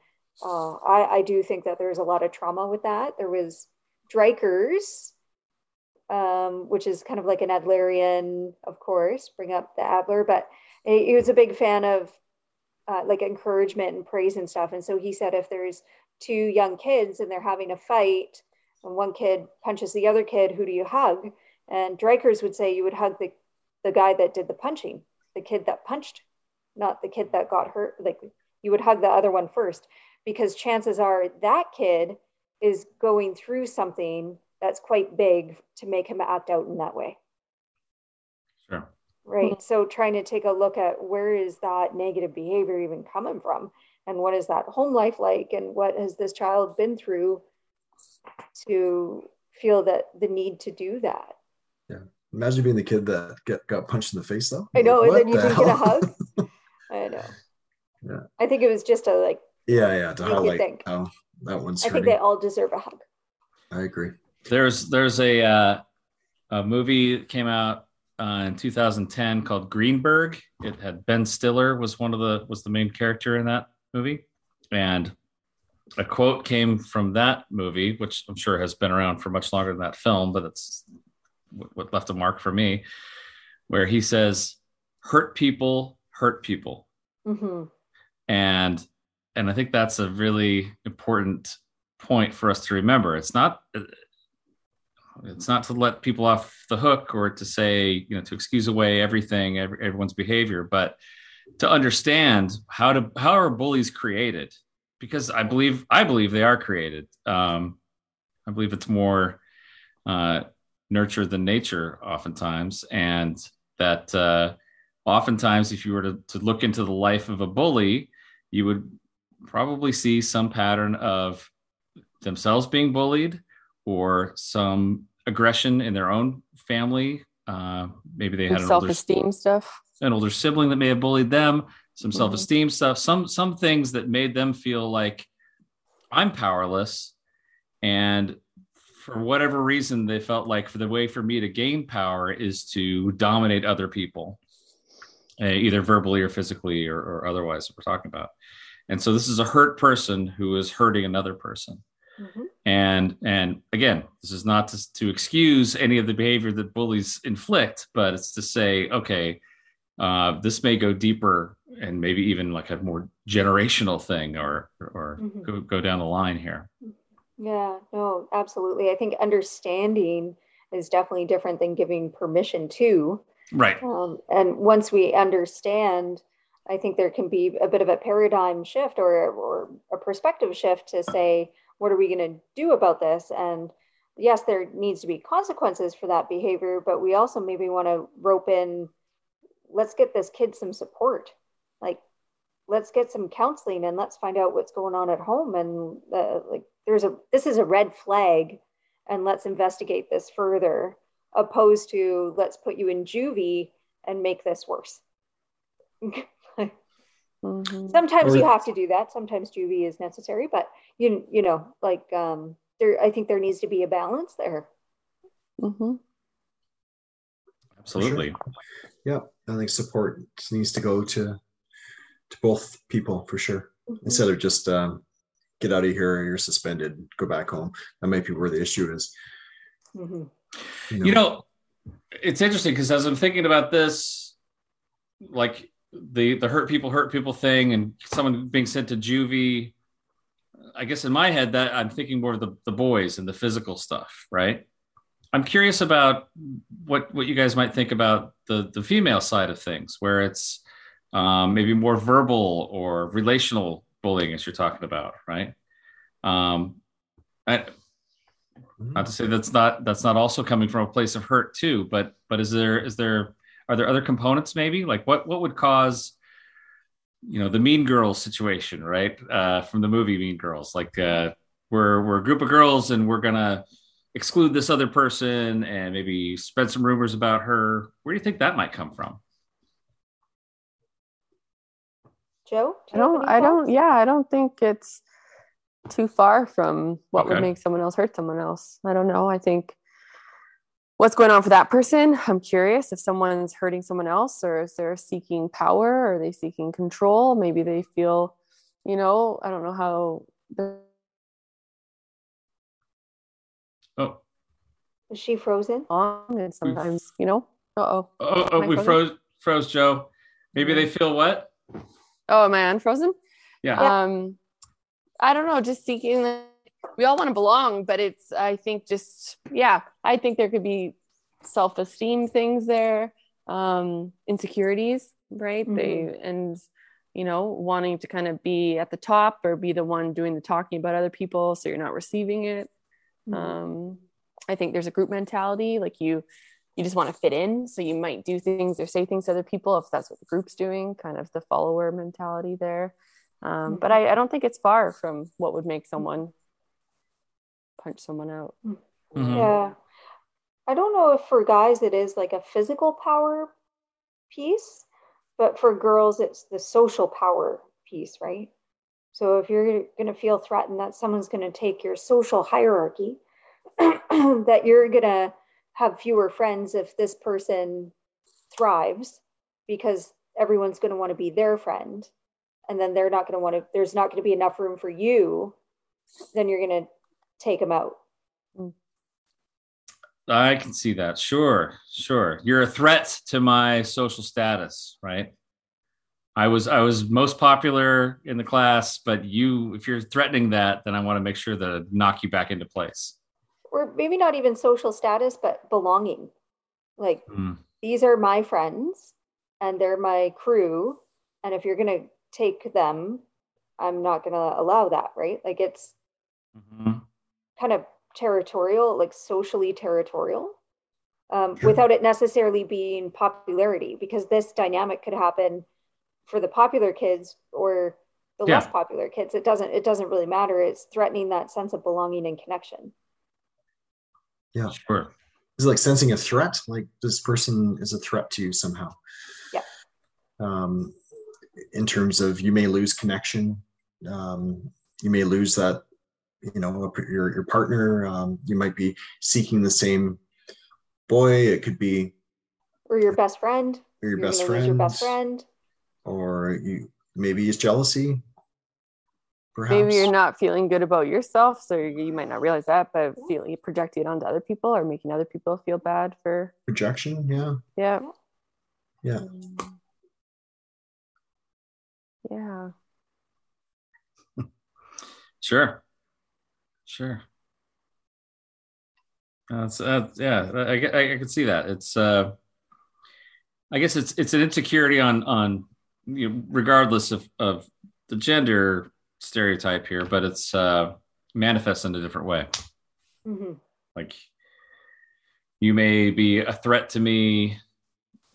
uh, I, I do think that there's a lot of trauma with that. There was Dreikurs, um, which is kind of like an Adlerian, of course, bring up the Adler, but he was a big fan of uh, like encouragement and praise and stuff. And so he said if there's two young kids and they're having a fight and one kid punches the other kid, who do you hug? And Dreikurs would say you would hug the, the guy that did the punching, the kid that punched, not the kid that got hurt. Like you would hug the other one first because chances are that kid is going through something that's quite big to make him act out in that way Sure. right so trying to take a look at where is that negative behavior even coming from and what is that home life like and what has this child been through to feel that the need to do that Yeah. imagine being the kid that get, got punched in the face, though. i know and then you the didn't get a hug i know Yeah. i think it was just a like yeah, yeah. To Make you highlight think. how that one's i think they all deserve a hug I agree. There's there's a uh, a movie came out uh, in 2010 called Greenberg. It had Ben Stiller was one of the was the main character in that movie, and a quote came from that movie, which I'm sure has been around for much longer than that film, but it's what left a mark for me, where he says, hurt people hurt people. Hmm and and i think that's a really important point for us to remember. It's not it's not to let people off the hook or to say you know to excuse away everything every, everyone's behavior but to understand how to how are bullies created because i believe i believe they are created um i believe it's more uh nurture than nature oftentimes and that uh oftentimes if you were to, to look into the life of a bully you would probably see some pattern of themselves being bullied or some aggression in their own family. Uh, maybe they had self-esteem stuff. an older sibling that may have bullied them, some Mhm. self-esteem stuff, some some things that made them feel like I'm powerless. And for whatever reason, they felt like for the way for me to gain power is to dominate other people, uh, either verbally or physically or, or otherwise. That we're talking about. And so this is a hurt person who is hurting another person hmm and and again this is not to, to excuse any of the behavior that bullies inflict but it's to say okay uh, this may go deeper and maybe even like a more generational thing or or Mhm. go, go down the line here Yeah, no, absolutely. I think understanding is definitely different than giving permission to. right Um, and once we understand, I think there can be a bit of a paradigm shift or, or a perspective shift to say, what are we going to do about this? And yes, there needs to be consequences for that behavior, but we also maybe want to rope in, let's get this kid some support. Like, let's get some counseling and let's find out what's going on at home. And uh, like, there's a, this is a red flag and let's investigate this further opposed to let's put you in juvie and make this worse. Mhm. Sometimes Or- you have to do that. Sometimes juvie is necessary, but you you know, like um there I think there needs to be a balance there. Mhm. absolutely Yeah, I think support needs to go to to both people for sure. Mm-hmm. Instead of just um, get out of here, you're suspended, go back home. That might be where the issue is. Mhm. you know it's interesting because as i'm thinking about this like the the hurt people hurt people thing and someone being sent to juvie i guess in my head that i'm thinking more of the, the boys and the physical stuff right i'm curious about what what you guys might think about the the female side of things where it's um, maybe more verbal or relational bullying as you're talking about right? Um, I, not to say that's not that's not also coming from a place of hurt too but but is there is there are there other components maybe? Like what what would cause you know the mean girls situation right? Uh from the movie mean girls like uh we're we're a group of girls and we're gonna exclude this other person and maybe spread some rumors about her. Where do you think that might come from Jo? I do you have don't. any I don't. Yeah, I don't think it's too far from what Okay. would make someone else hurt someone else. I don't know. I think what's going on for that person. I'm curious if someone's hurting someone else, or is they're seeking power, or are they seeking control? Maybe they feel, you know, I don't know how. The, oh Is she frozen? on and sometimes, you know. Uh oh. oh, oh we froze froze jo maybe they feel what Oh, am I unfrozen? yeah. Um i don't know just seeking we all want to belong but it's i think just yeah i think there could be self-esteem things there um insecurities right? They and you know wanting to kind of be at the top or be the one doing the talking about other people so you're not receiving it. Mhm. um i think there's a group mentality like you you just want to fit in so you might do things or say things to other people if that's what the group's doing kind of the follower mentality there um, but I, I don't think it's far from what would make someone punch someone out Mhm. Yeah. I don't know if for guys it is like a physical power piece, but for girls it's the social power piece, right? So if you're going to feel threatened that someone's going to take your social hierarchy, that you're going to have fewer friends if this person thrives because everyone's going to want to be their friend and then they're not going to want to there's not going to be enough room for you then you're going to take them out I can see that. Sure, sure. You're a threat to my social status, right? I was I was most popular in the class, but you, if you're threatening that, then I want to make sure to knock you back into place. Or maybe not even social status, but belonging. Like Mm. these are my friends and they're my crew. And if you're gonna take them, I'm not gonna allow that, right? Like it's Mhm. kind of territorial, like socially territorial, um, Sure. without it necessarily being popularity, because this dynamic could happen for the popular kids or the Yeah. less popular kids. It doesn't. It doesn't really matter. It's threatening that sense of belonging and connection. Sure. Is it like sensing a threat? Like this person is a threat to you somehow. Yeah. Um, in terms of you may lose connection, um, you may lose that, you know, your your partner. Um, you might be seeking the same boy. It could be Or your best friend. Or your You're best friend. your best friend. or you maybe it's jealousy perhaps Maybe you're not feeling good about yourself, so you might not realize that, but feeling projecting it onto other people or making other people feel bad for projection yeah yeah. yeah Yeah. Sure. Sure. That's uh, yeah. I, I I can see that. It's uh, I guess it's it's an insecurity on on you know, regardless of of the gender stereotype here, but it's uh, manifests in a different way. Mhm. Like you may be a threat to me,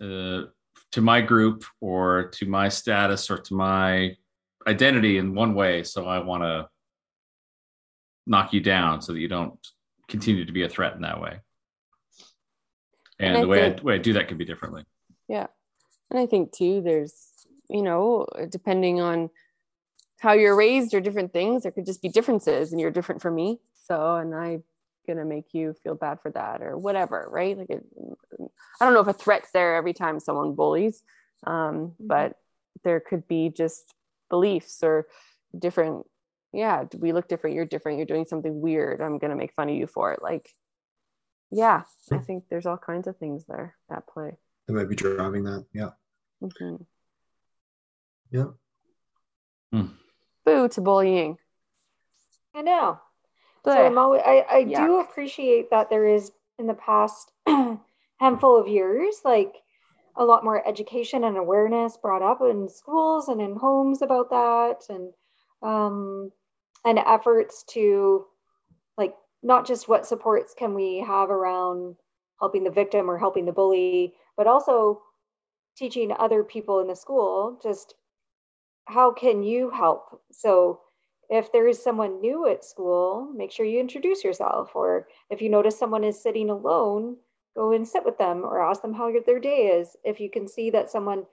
uh, to my group, or to my status, or to my identity in one way. So I want to knock you down so that you don't continue to be a threat in that way. And, And the way I, way I do that could be differently. Yeah. And I think too, there's, you know, depending on how you're raised or different things, there could just be differences and you're different from me. So, and I'm going to make you feel bad for that or whatever, right? Like, it, I don't know if a threat's there every time someone bullies, um, but there could be just beliefs or different. Yeah, we look different. You're different. You're doing something weird. I'm going to make fun of you for it. Like, yeah, I think there's all kinds of things there at play. that might be driving that yeah Mhm. yeah Boo to bullying. I know. So I'm always, I, I do appreciate that there is in the past handful of years, like a lot more education and awareness brought up in schools and in homes about that, and um, and efforts to like not just what supports can we have around helping the victim or helping the bully, but also teaching other people in the school just how can you help? So if there is someone new at school make sure you introduce yourself. Or if you notice someone is sitting alone go and sit with them or ask them how their day is. If you can see that someone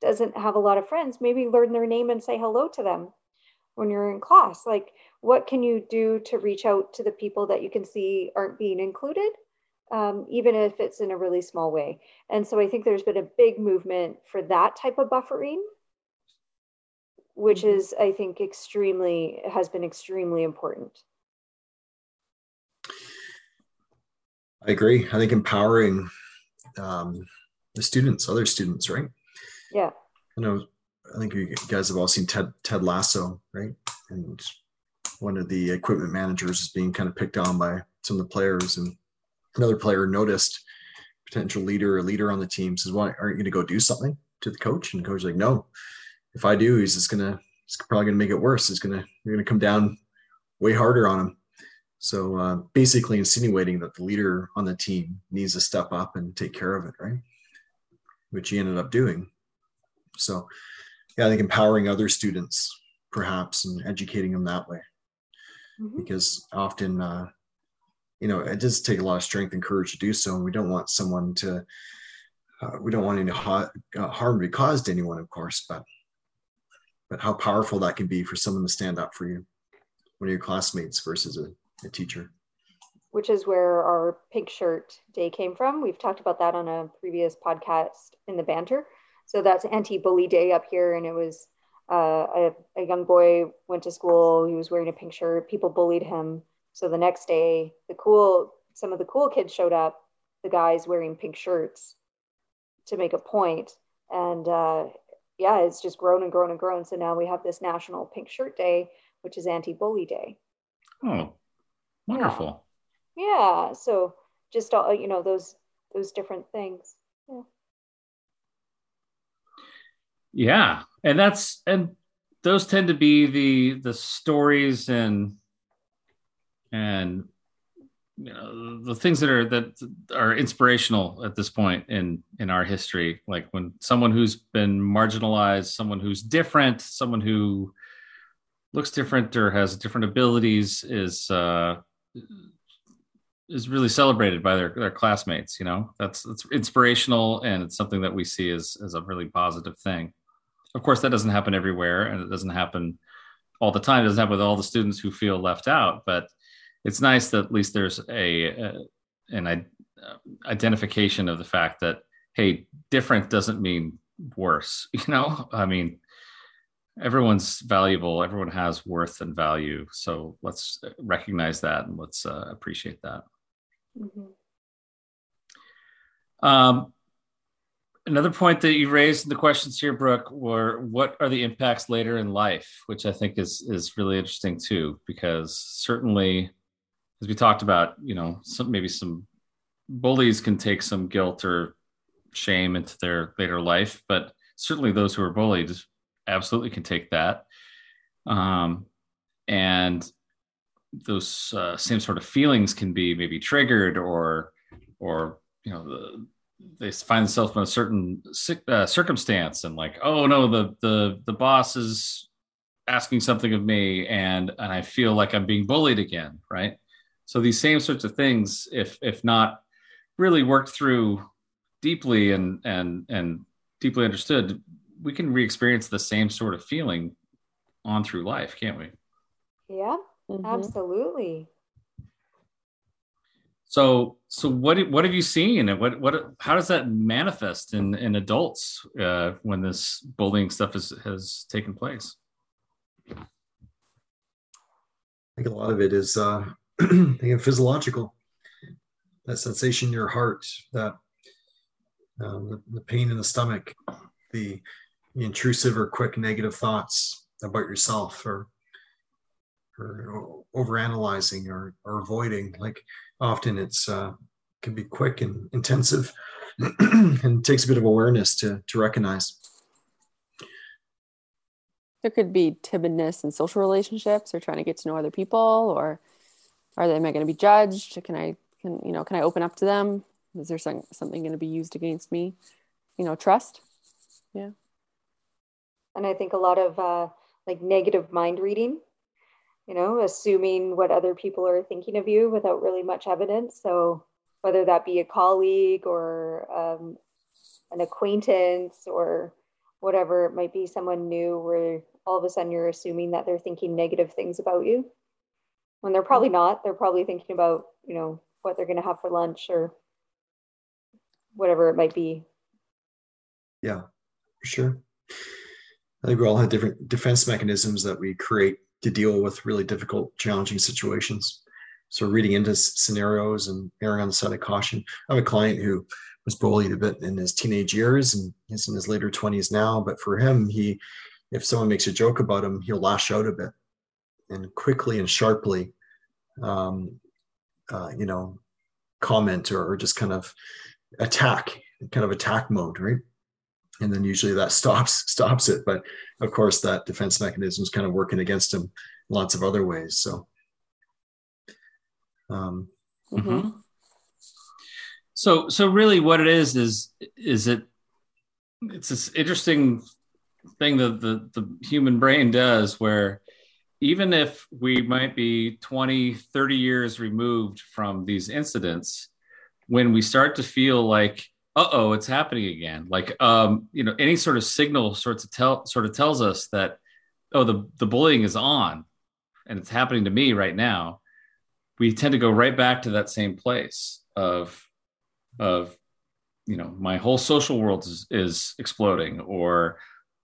doesn't have a lot of friends maybe learn their name and say hello to them when you're in class. Like what can you do to reach out to the people that you can see aren't being included um, even if it's in a really small way? And so i think there's been a big movement for that type of buffering which Mhm. is i think extremely has been extremely important. I agree. I think empowering um, the students other students right? Yeah. I know i think you guys have all seen ted ted lasso right? And one of the equipment managers is being kind of picked on by some of the players and another player noticed potential leader or leader on the team says why aren't you going to go do something to the coach? And the coach is like no if i do he's just going to he's probably going to make it worse. He's going to you're going to come down way harder on him so uh, basically insinuating that the leader on the team needs to step up and take care of it right? Which he ended up doing. So yeah i think empowering other students perhaps and educating them that way. Mhm. because often uh, you know it does take a lot of strength and courage to do so and we don't want someone to uh, we don't want any ha- uh, harm to be caused to anyone of course but but how powerful that can be for someone to stand up for you one of your classmates versus a, a teacher. Which is where our pink shirt day came from. We've talked about that on a previous podcast in the banter. So that's anti-bully day up here. And it was uh, a, a young boy went to school. He was wearing a pink shirt. People bullied him. So the next day the cool some of the cool kids showed up the guys wearing pink shirts to make a point. And uh, yeah, it's just grown and grown and grown. So now we have this National Pink Shirt Day, which is Anti-Bully Day. Oh, wonderful. Yeah. yeah. So just all you know those those different things. Yeah. Yeah, and that's and those tend to be the the stories and and you know the things that are that are inspirational at this point in in our history like when someone who's been marginalized someone who's different someone who looks different or has different abilities is uh is really celebrated by their their classmates you know? That's that's inspirational and it's something that we see as as a really positive thing. Of course that doesn't happen everywhere and it doesn't happen all the time. It doesn't happen with all the students who feel left out but it's nice that at least there's a, a an uh, identification of the fact that hey different doesn't mean worse you know i mean everyone's valuable everyone has worth and value so let's recognize that and let's uh, appreciate that mm-hmm. um, another point that you raised in the questions here brooke were what are the impacts later in life which i think is is really interesting too because certainly as we talked about, you know, some maybe some bullies can take some guilt or shame into their later life, but certainly those who are bullied absolutely can take that. Um, and those uh, same sort of feelings can be maybe triggered or, or, you know, the, they find themselves in a certain uh, circumstance and like, oh no, the, the, the boss is asking something of me and, and I feel like I'm being bullied again. Right. So these same sorts of things, if if not really worked through deeply and and and deeply understood, we can re-experience the same sort of feeling on through life, can't we? Yeah, mm-hmm. absolutely. So, so what what have you seen, and what what how does that manifest in in adults uh, when this bullying stuff is, has taken place? I think a lot of it is uh, again, physiological, that sensation in your heart, that um, the, the, pain in the stomach, the, the, intrusive or quick negative thoughts about yourself or, or overanalyzing or, or avoiding. Like often it's uh, can be quick and intensive and takes a bit of awareness to, to recognize. There could be timidness in social relationships or trying to get to know other people or are they am i going to be judged? Can i can you know can i open up to them? Is there some, something going to be used against me? You know trust? Yeah. And i think a lot of uh, like negative mind reading you know assuming what other people are thinking of you without really much evidence. So whether that be a colleague or um, an acquaintance or whatever it might be someone new where all of a sudden you're assuming that they're thinking negative things about you when they're probably mm-hmm. not they're probably thinking about you know what they're going to have for lunch or whatever it might be. Yeah for sure. I think we all have different defense mechanisms that we create to deal with really difficult challenging situations. So reading into scenarios and erring on the side of caution. I have a client who was bullied a bit in his teenage years and he's in his later 20s now but for him he if someone makes a joke about him he'll lash out a bit and quickly and sharply, um, uh, you know, comment or, or just kind of attack, kind of attack mode, right? And then usually that stops stops it. But of course, that defense mechanism is kind of working against him lots of other ways. So, um, mm-hmm. so so really, what it is is is it it's this interesting thing that the the human brain does where even if we might be 20, 30 years removed from these incidents, when we start to feel like, uh oh, it's happening again, like, um, you know, any sort of signal sort of tell sort of tells us that, oh, the, the bullying is on and it's happening to me right now, we tend to go right back to that same place of, of, you know, my whole social world is, is exploding or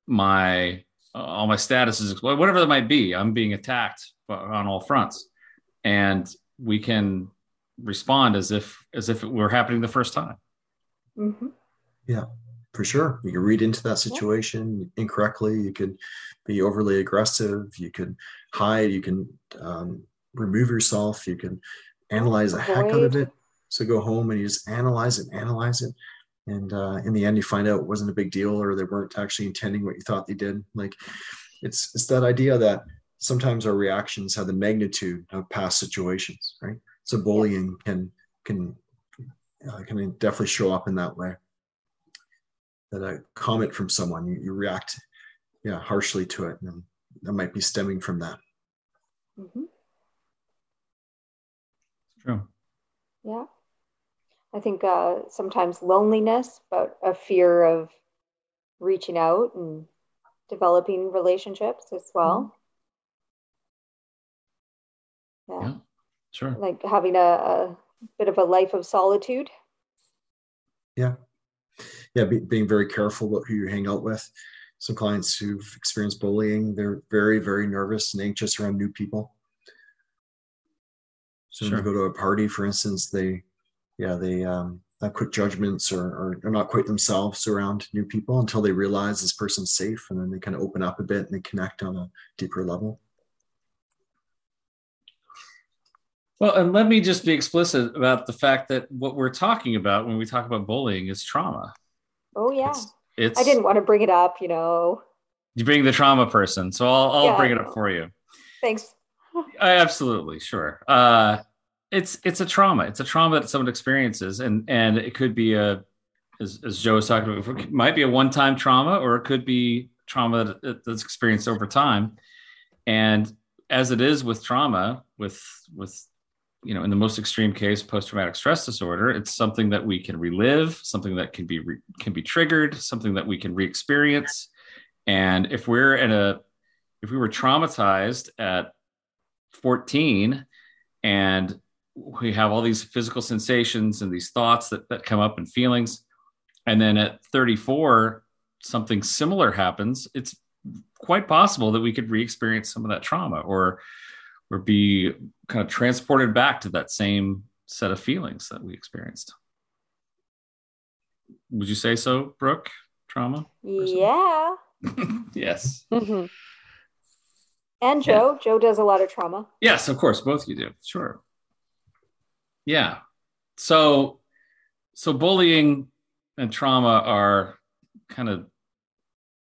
my uh, all my statuses, whatever that might be. I'm being attacked on all fronts, and we can respond as if as if it were happening the first time. Mm-hmm. Yeah, for sure. You can read into that situation incorrectly. You could be overly aggressive. You can hide. You can um, remove yourself. You can analyze the heck out of it. So go home and you just analyze it, analyze it. And uh, in the end, you find out it wasn't a big deal or they weren't actually intending what you thought they did. Like it's, it's that idea that sometimes our reactions have the magnitude of past situations, right? So bullying can, can, uh, can definitely show up in that way. That a comment from someone, you, you react yeah, harshly to it. And that might be stemming from that. Mm-hmm. True. Yeah. I think uh, sometimes loneliness, but a fear of reaching out and developing relationships as well. Mm-hmm. Yeah. yeah sure. Like having a, a, bit of a life of solitude. Yeah. Yeah. Be, being very careful about who you hang out with. Some clients who've experienced bullying, they're very, very nervous and anxious around new people. So sure. when they go to a party, for instance, they yeah, they um, have quick judgments or, or are not quite themselves around new people until they realize this person's safe, and then they kind of open up a bit and they connect on a deeper level. Well, and let me just be explicit about the fact that what we're talking about when we talk about bullying is trauma. Oh yeah, it's, it's I didn't want to bring it up, you know. You bring the trauma person, so I'll I'll yeah, bring it up for you. Thanks. I, absolutely, sure. Uh, it's it's a trauma. It's a trauma that someone experiences, and and it could be a, as, as Jo was talking about, it might be a one time trauma, or it could be trauma that, that's experienced over time. And as it is with trauma, with with you know, in the most extreme case, post traumatic stress disorder, it's something that we can relive, something that can be re, can be triggered, something that we can re-experience. And if we're in a if we were traumatized at 14 and we have all these physical sensations and these thoughts that, that come up and feelings. And then at 34, something similar happens. It's quite possible that we could re-experience some of that trauma or or be kind of transported back to that same set of feelings that we experienced. Would you say so, Brooke? Trauma? Yeah. yes. Mm-hmm. And Jo. Yeah. Jo does a lot of trauma. Yes, of course. Both you do. Sure. Yeah. So so bullying and trauma are kind of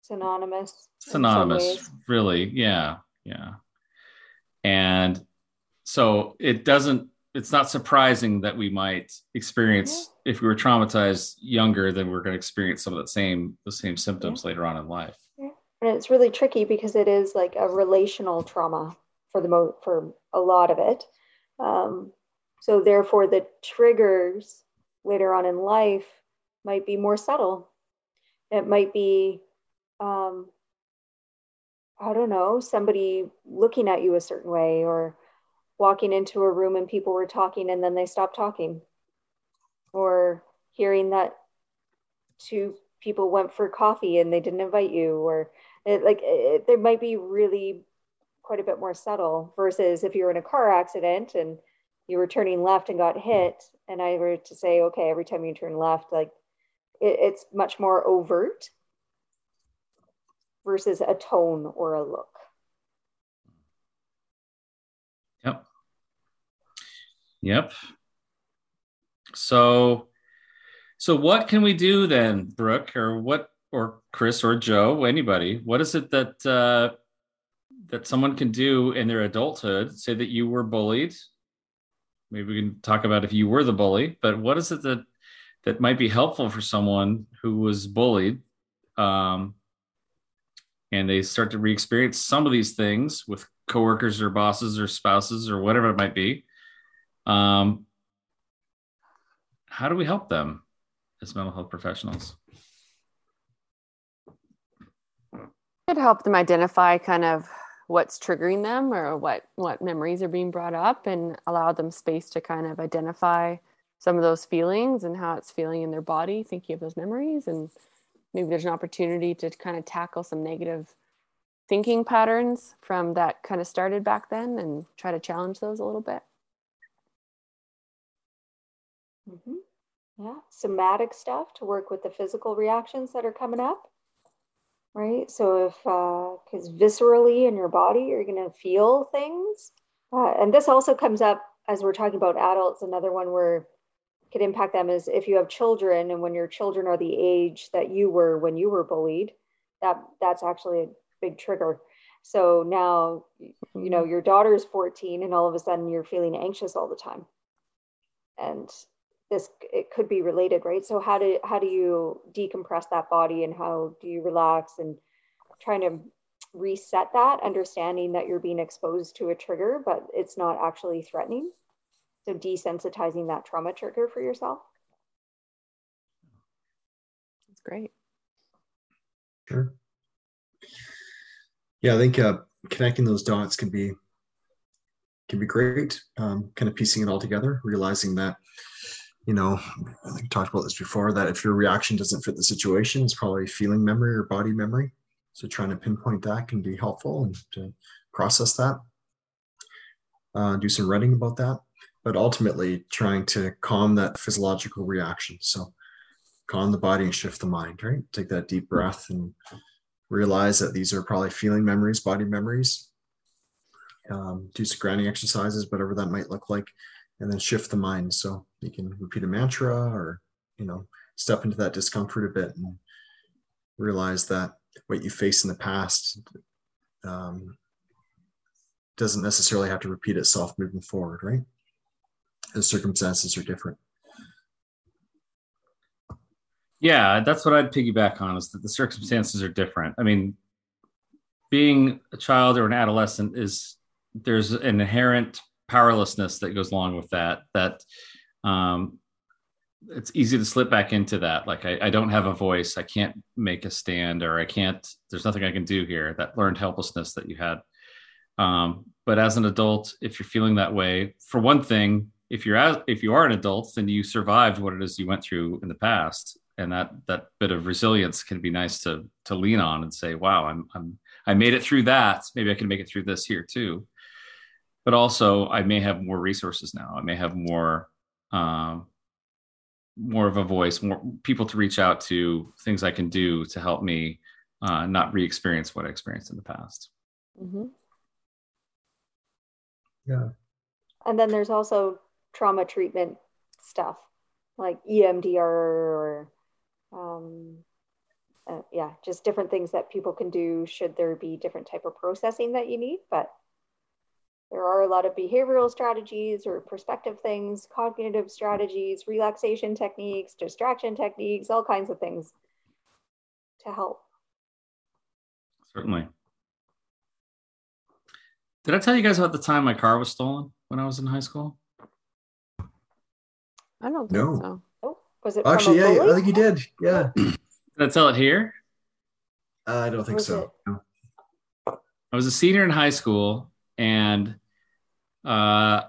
synonymous. Synonymous, really. Yeah. Yeah. And so it doesn't it's not surprising that we might experience yeah. if we were traumatized younger then we're going to experience some of the same the same symptoms yeah. later on in life yeah. and it's really tricky because it is like a relational trauma for the mo for a lot of it um, so, therefore, the triggers later on in life might be more subtle. It might be, um, I don't know, somebody looking at you a certain way or walking into a room and people were talking and then they stopped talking, or hearing that two people went for coffee and they didn't invite you, or it, like it, there might be really quite a bit more subtle versus if you're in a car accident and you were turning left and got hit and i were to say okay every time you turn left like it, it's much more overt versus a tone or a look. Yep. Yep. So so what can we do then brooke or what or chris or jo anybody? What is it that uh that someone can do in their adulthood say that you were bullied maybe we can talk about if you were the bully but what is it that that might be helpful for someone who was bullied um, and they start to re-experience some of these things with coworkers or bosses or spouses or whatever it might be um, how do we help them as mental health professionals? Could help them identify kind of what's triggering them or what what memories are being brought up and allow them space to kind of identify some of those feelings and how it's feeling in their body thinking of those memories and maybe there's an opportunity to kind of tackle some negative thinking patterns from that kind of started back then and try to challenge those a little bit Mm-hmm. Yeah, somatic stuff to work with the physical reactions that are coming up. Right. So if, because uh, viscerally in your body, you're going to feel things. Uh, and this also comes up as we're talking about adults. Another one where could impact them is if you have children and when your children are the age that you were when you were bullied, that that's actually a big trigger. So now, you know, your daughter is 14 and all of a sudden you're feeling anxious all the time. And this it could be related right? So how do how do you decompress that body and how do you relax and trying to reset that understanding that you're being exposed to a trigger but it's not actually threatening? So desensitizing that trauma trigger for yourself? That's great. Sure. Yeah i think uh, connecting those dots can be can be great um, kind of piecing it all together realizing that you know, I think talked about this before that if your reaction doesn't fit the situation, it's probably feeling memory or body memory. So trying to pinpoint that can be helpful and to process that. Uh, do some writing about that, but ultimately trying to calm that physiological reaction. So calm the body and shift the mind, right? Take that deep breath and realize that these are probably feeling memories, body memories. Um, do some grounding exercises, whatever that might look like and then shift the mind. So you can repeat a mantra or, you know, step into that discomfort a bit and realize that what you face in the past um, doesn't necessarily have to repeat itself moving forward, right? The circumstances are different. Yeah, that's what I'd piggyback on is that the circumstances are different. I mean, being a child or an adolescent is there's an inherent powerlessness that goes along with that that um, it's easy to slip back into that. Like I, I, don't have a voice. I can't make a stand or i can't there's nothing i can do here. That learned helplessness that you had. Um, but as an adult if you're feeling that way for one thing if you're as, if you are an adult then you survived what it is you went through in the past. And that that bit of resilience can be nice to to lean on and say wow i'm i'm i made it through that. Maybe i can make it through this here too but also I may have more resources now. I may have more um, more of a voice, more people to reach out to, things I can do to help me uh, not re-experience what I experienced in the past. Mm-hmm. Yeah. And then there's also trauma treatment stuff like EMDR or um, uh, yeah, just different things that people can do should there be different type of processing that you need. But there are a lot of behavioral strategies or perspective things, cognitive strategies, relaxation techniques, distraction techniques, all kinds of things to help. Certainly. Did I tell you guys about the time my car was stolen when I was in high school? I don't think No. so. Oh, was it Actually, from a yeah, bully? I think you did. Yeah. Did I tell it here? Uh, I don't think Was so. No. I was a senior in high school, and uh,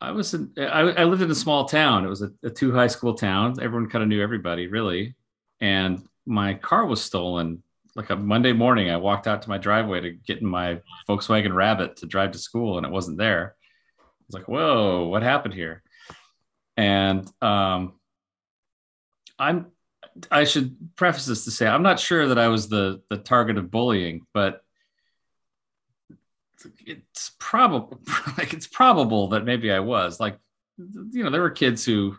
I was in, I, I lived in a small town. It was a, a two high school town. Everyone kind of knew everybody, really. And my car was stolen. Like a Monday morning, I walked out to my driveway to get in my Volkswagen Rabbit to drive to school, and it wasn't there. I was like, "Whoa, what happened here?" And um, I'm I should preface this to say I'm not sure that I was the the target of bullying, but it's probable like it's probable that maybe I was. Like you know there were kids who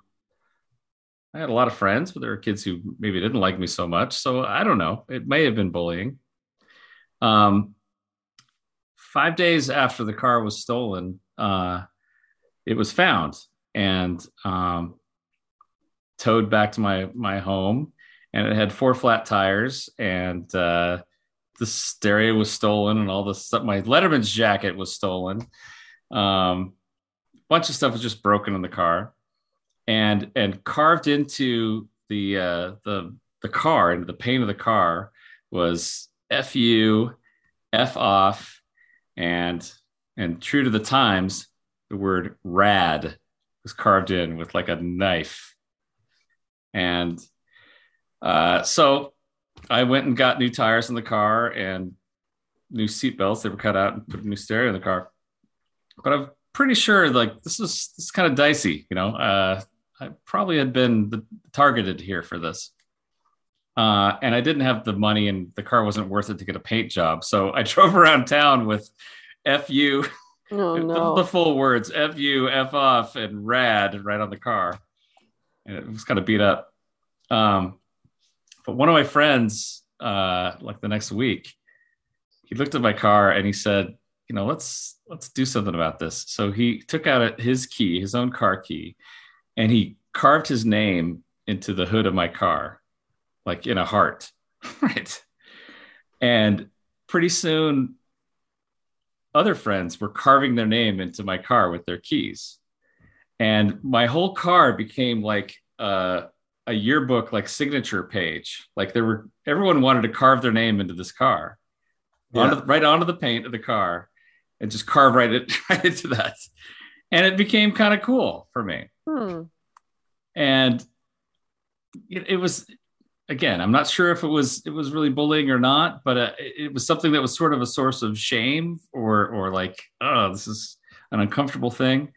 I had a lot of friends but there were kids who maybe didn't like me so much. So I don't know. It may have been bullying. Um 5 days after the car was stolen uh it was found and um towed back to my my home. And it had four flat tires and uh the stereo was stolen and all the stuff. My Letterman's jacket was stolen. Um, bunch of stuff was just broken in the car, and and carved into the uh, the the car into the paint of the car was "f you," "f off," and and true to the times, the word "rad" was carved in with like a knife, and uh, so I went and got new tires in the car and new seat belts. They were cut out and put a new stereo in the car. But I'm pretty sure like this is this is kind of dicey, you know. Uh, I probably had been the, targeted here for this. Uh, and I didn't have the money, and the car wasn't worth it to get a paint job. So I drove around town with "fu," Oh the, no. the full words "fu," "f off," and "rad" right on the car, and it was kind of beat up. Um, but one of my friends, uh, like the next week, he looked at my car and he said, "You know, let's let's do something about this." So he took out his key, his own car key, and he carved his name into the hood of my car, like in a heart, right? And pretty soon, other friends were carving their name into my car with their keys, and my whole car became like uh, a yearbook, like signature page. Like there were everyone wanted to carve their name into this car, onto, right onto the paint of the car, and just carve right, it, right into that. And it became kind of cool for me Hmm. and it, it was again i'm not sure if it was it was really bullying or not but uh, it, it was something that was sort of a source of shame or or like oh this is an uncomfortable thing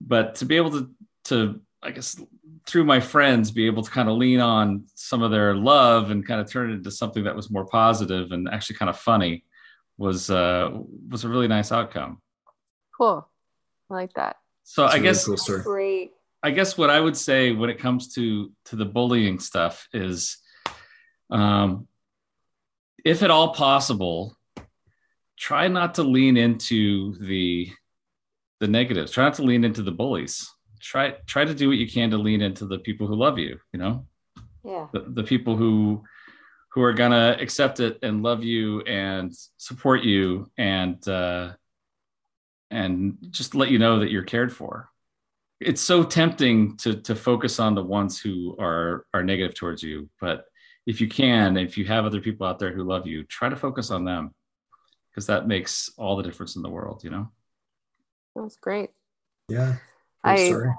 but to be able to to i guess through my friends be able to kind of lean on some of their love and kind of turn it into something that was more positive and actually kind of funny was uh was a really nice outcome Cool. I like that. so It's i a really guess cool story. Great. I guess what I would say when it comes to to the bullying stuff is, um, if at all possible, try not to lean into the the negatives. Try not to lean into the bullies. Try try to do what you can to lean into the people who love you. You know, Yeah. the, the people who who are gonna accept it and love you and support you and uh, and just let you know that you're cared for. It's so tempting to to focus on the ones who are are negative towards you, but if you can, if you have other people out there who love you, try to focus on them because that makes all the difference in the world. You know. That's great. Yeah. I- Great story.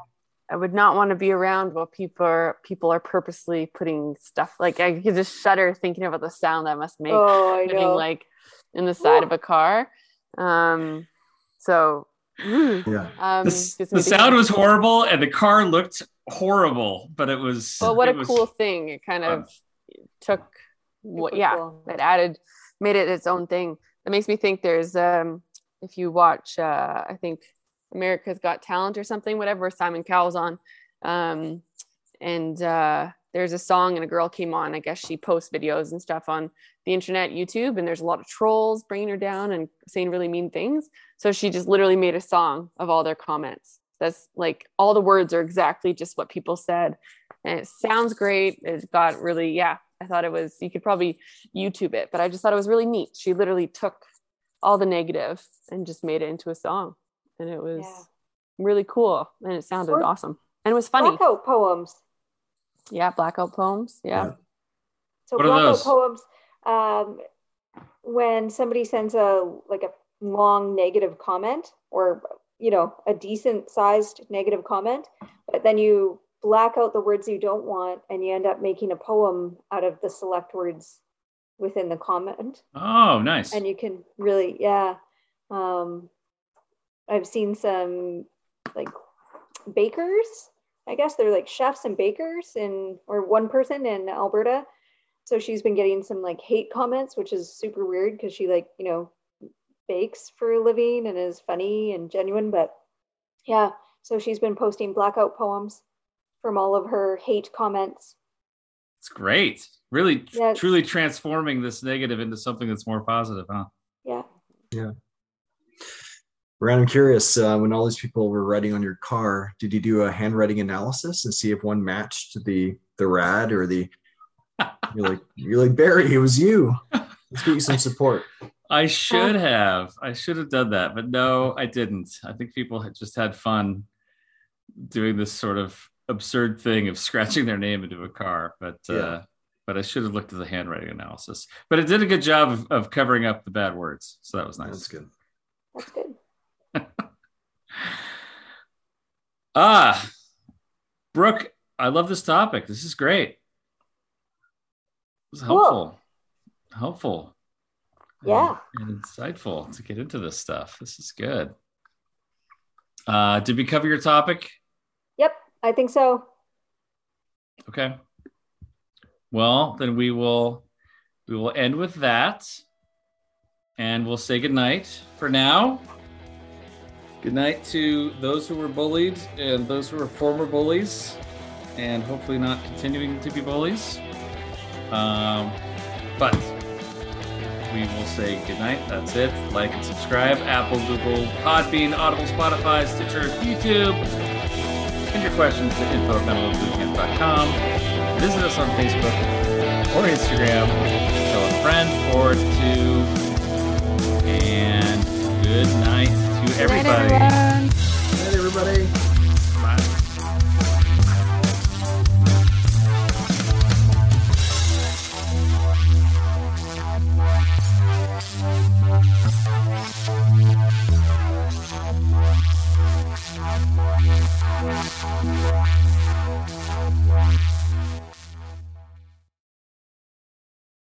I would not want to be around while people are people are purposely putting stuff like I could just shudder thinking about the sound that must make Oh, I know. like in the side Ooh. of a car. Um, so mm, Yeah. um, The, the sound was horrible and the car looked horrible, but it was. But what a was- cool thing! It kind of took what, yeah, cool. it added, made it its own thing. That makes me think there's um, if you watch, uh, I think America's Got Talent or something, whatever Simon Cowell's on, um, and uh, there's a song and a girl came on. I guess she posts videos and stuff on the internet, YouTube, and there's a lot of trolls bringing her down and saying really mean things. So she just literally made a song of all their comments. That's like all the words are exactly just what people said and it sounds great. It got really, yeah. I thought it was. You could probably YouTube it, but I just thought it was really neat. She literally took all the negative and just made it into a song, and it was Yeah. really cool, and it sounded Sort- awesome, and it was funny. Blackout poems. Yeah, blackout poems. Yeah, Yeah. So What are blackout poems. Um, when somebody sends a like a long negative comment, or you know, a decent sized negative comment, but then you black out the words you don't want, and you end up making a poem out of the select words within the comment. Oh, nice. and you can really yeah um i've seen some like bakers i guess they're like chefs and bakers and or one person in alberta so she's been getting some like hate comments which is super weird because she like you know bakes for a living and is funny and genuine but yeah so she's been posting blackout poems from all of her hate comments It's great. Really, Yeah. truly transforming this negative into something that's more positive, huh? Yeah. Yeah Ryan, I'm curious, uh, when all these people were writing on your car, did you do a handwriting analysis and see if one matched the the rad or the you're like you're like Barry, it was you. Let's get you some support. I should have. I should have done that, but no, I didn't. I think people had just had fun doing this sort of absurd thing of scratching their name into a car. But Yeah. uh, but I should have looked at the handwriting analysis. But it did a good job of, of covering up the bad words, so that was That's nice. good. that's good Ah, Brooke, I love this topic. This is great. It was Cool. helpful. Helpful. Yeah. And, and insightful to get into this stuff. This is good. Uh, did we cover your topic? Yep. I think so. Okay. Well, then we will we will end with that. And we'll say goodnight for now. Good night to those who were bullied and those who were former bullies, and hopefully not continuing to be bullies. Um, but we will say goodnight. That's it. Like and subscribe. Apple, Google, Podbean, Audible, Spotify, Stitcher, YouTube. Send your questions to info at Visit us on Facebook or Instagram. Tell a friend or two. And good night to Good night, everybody. Good night, everybody. Bye. Thank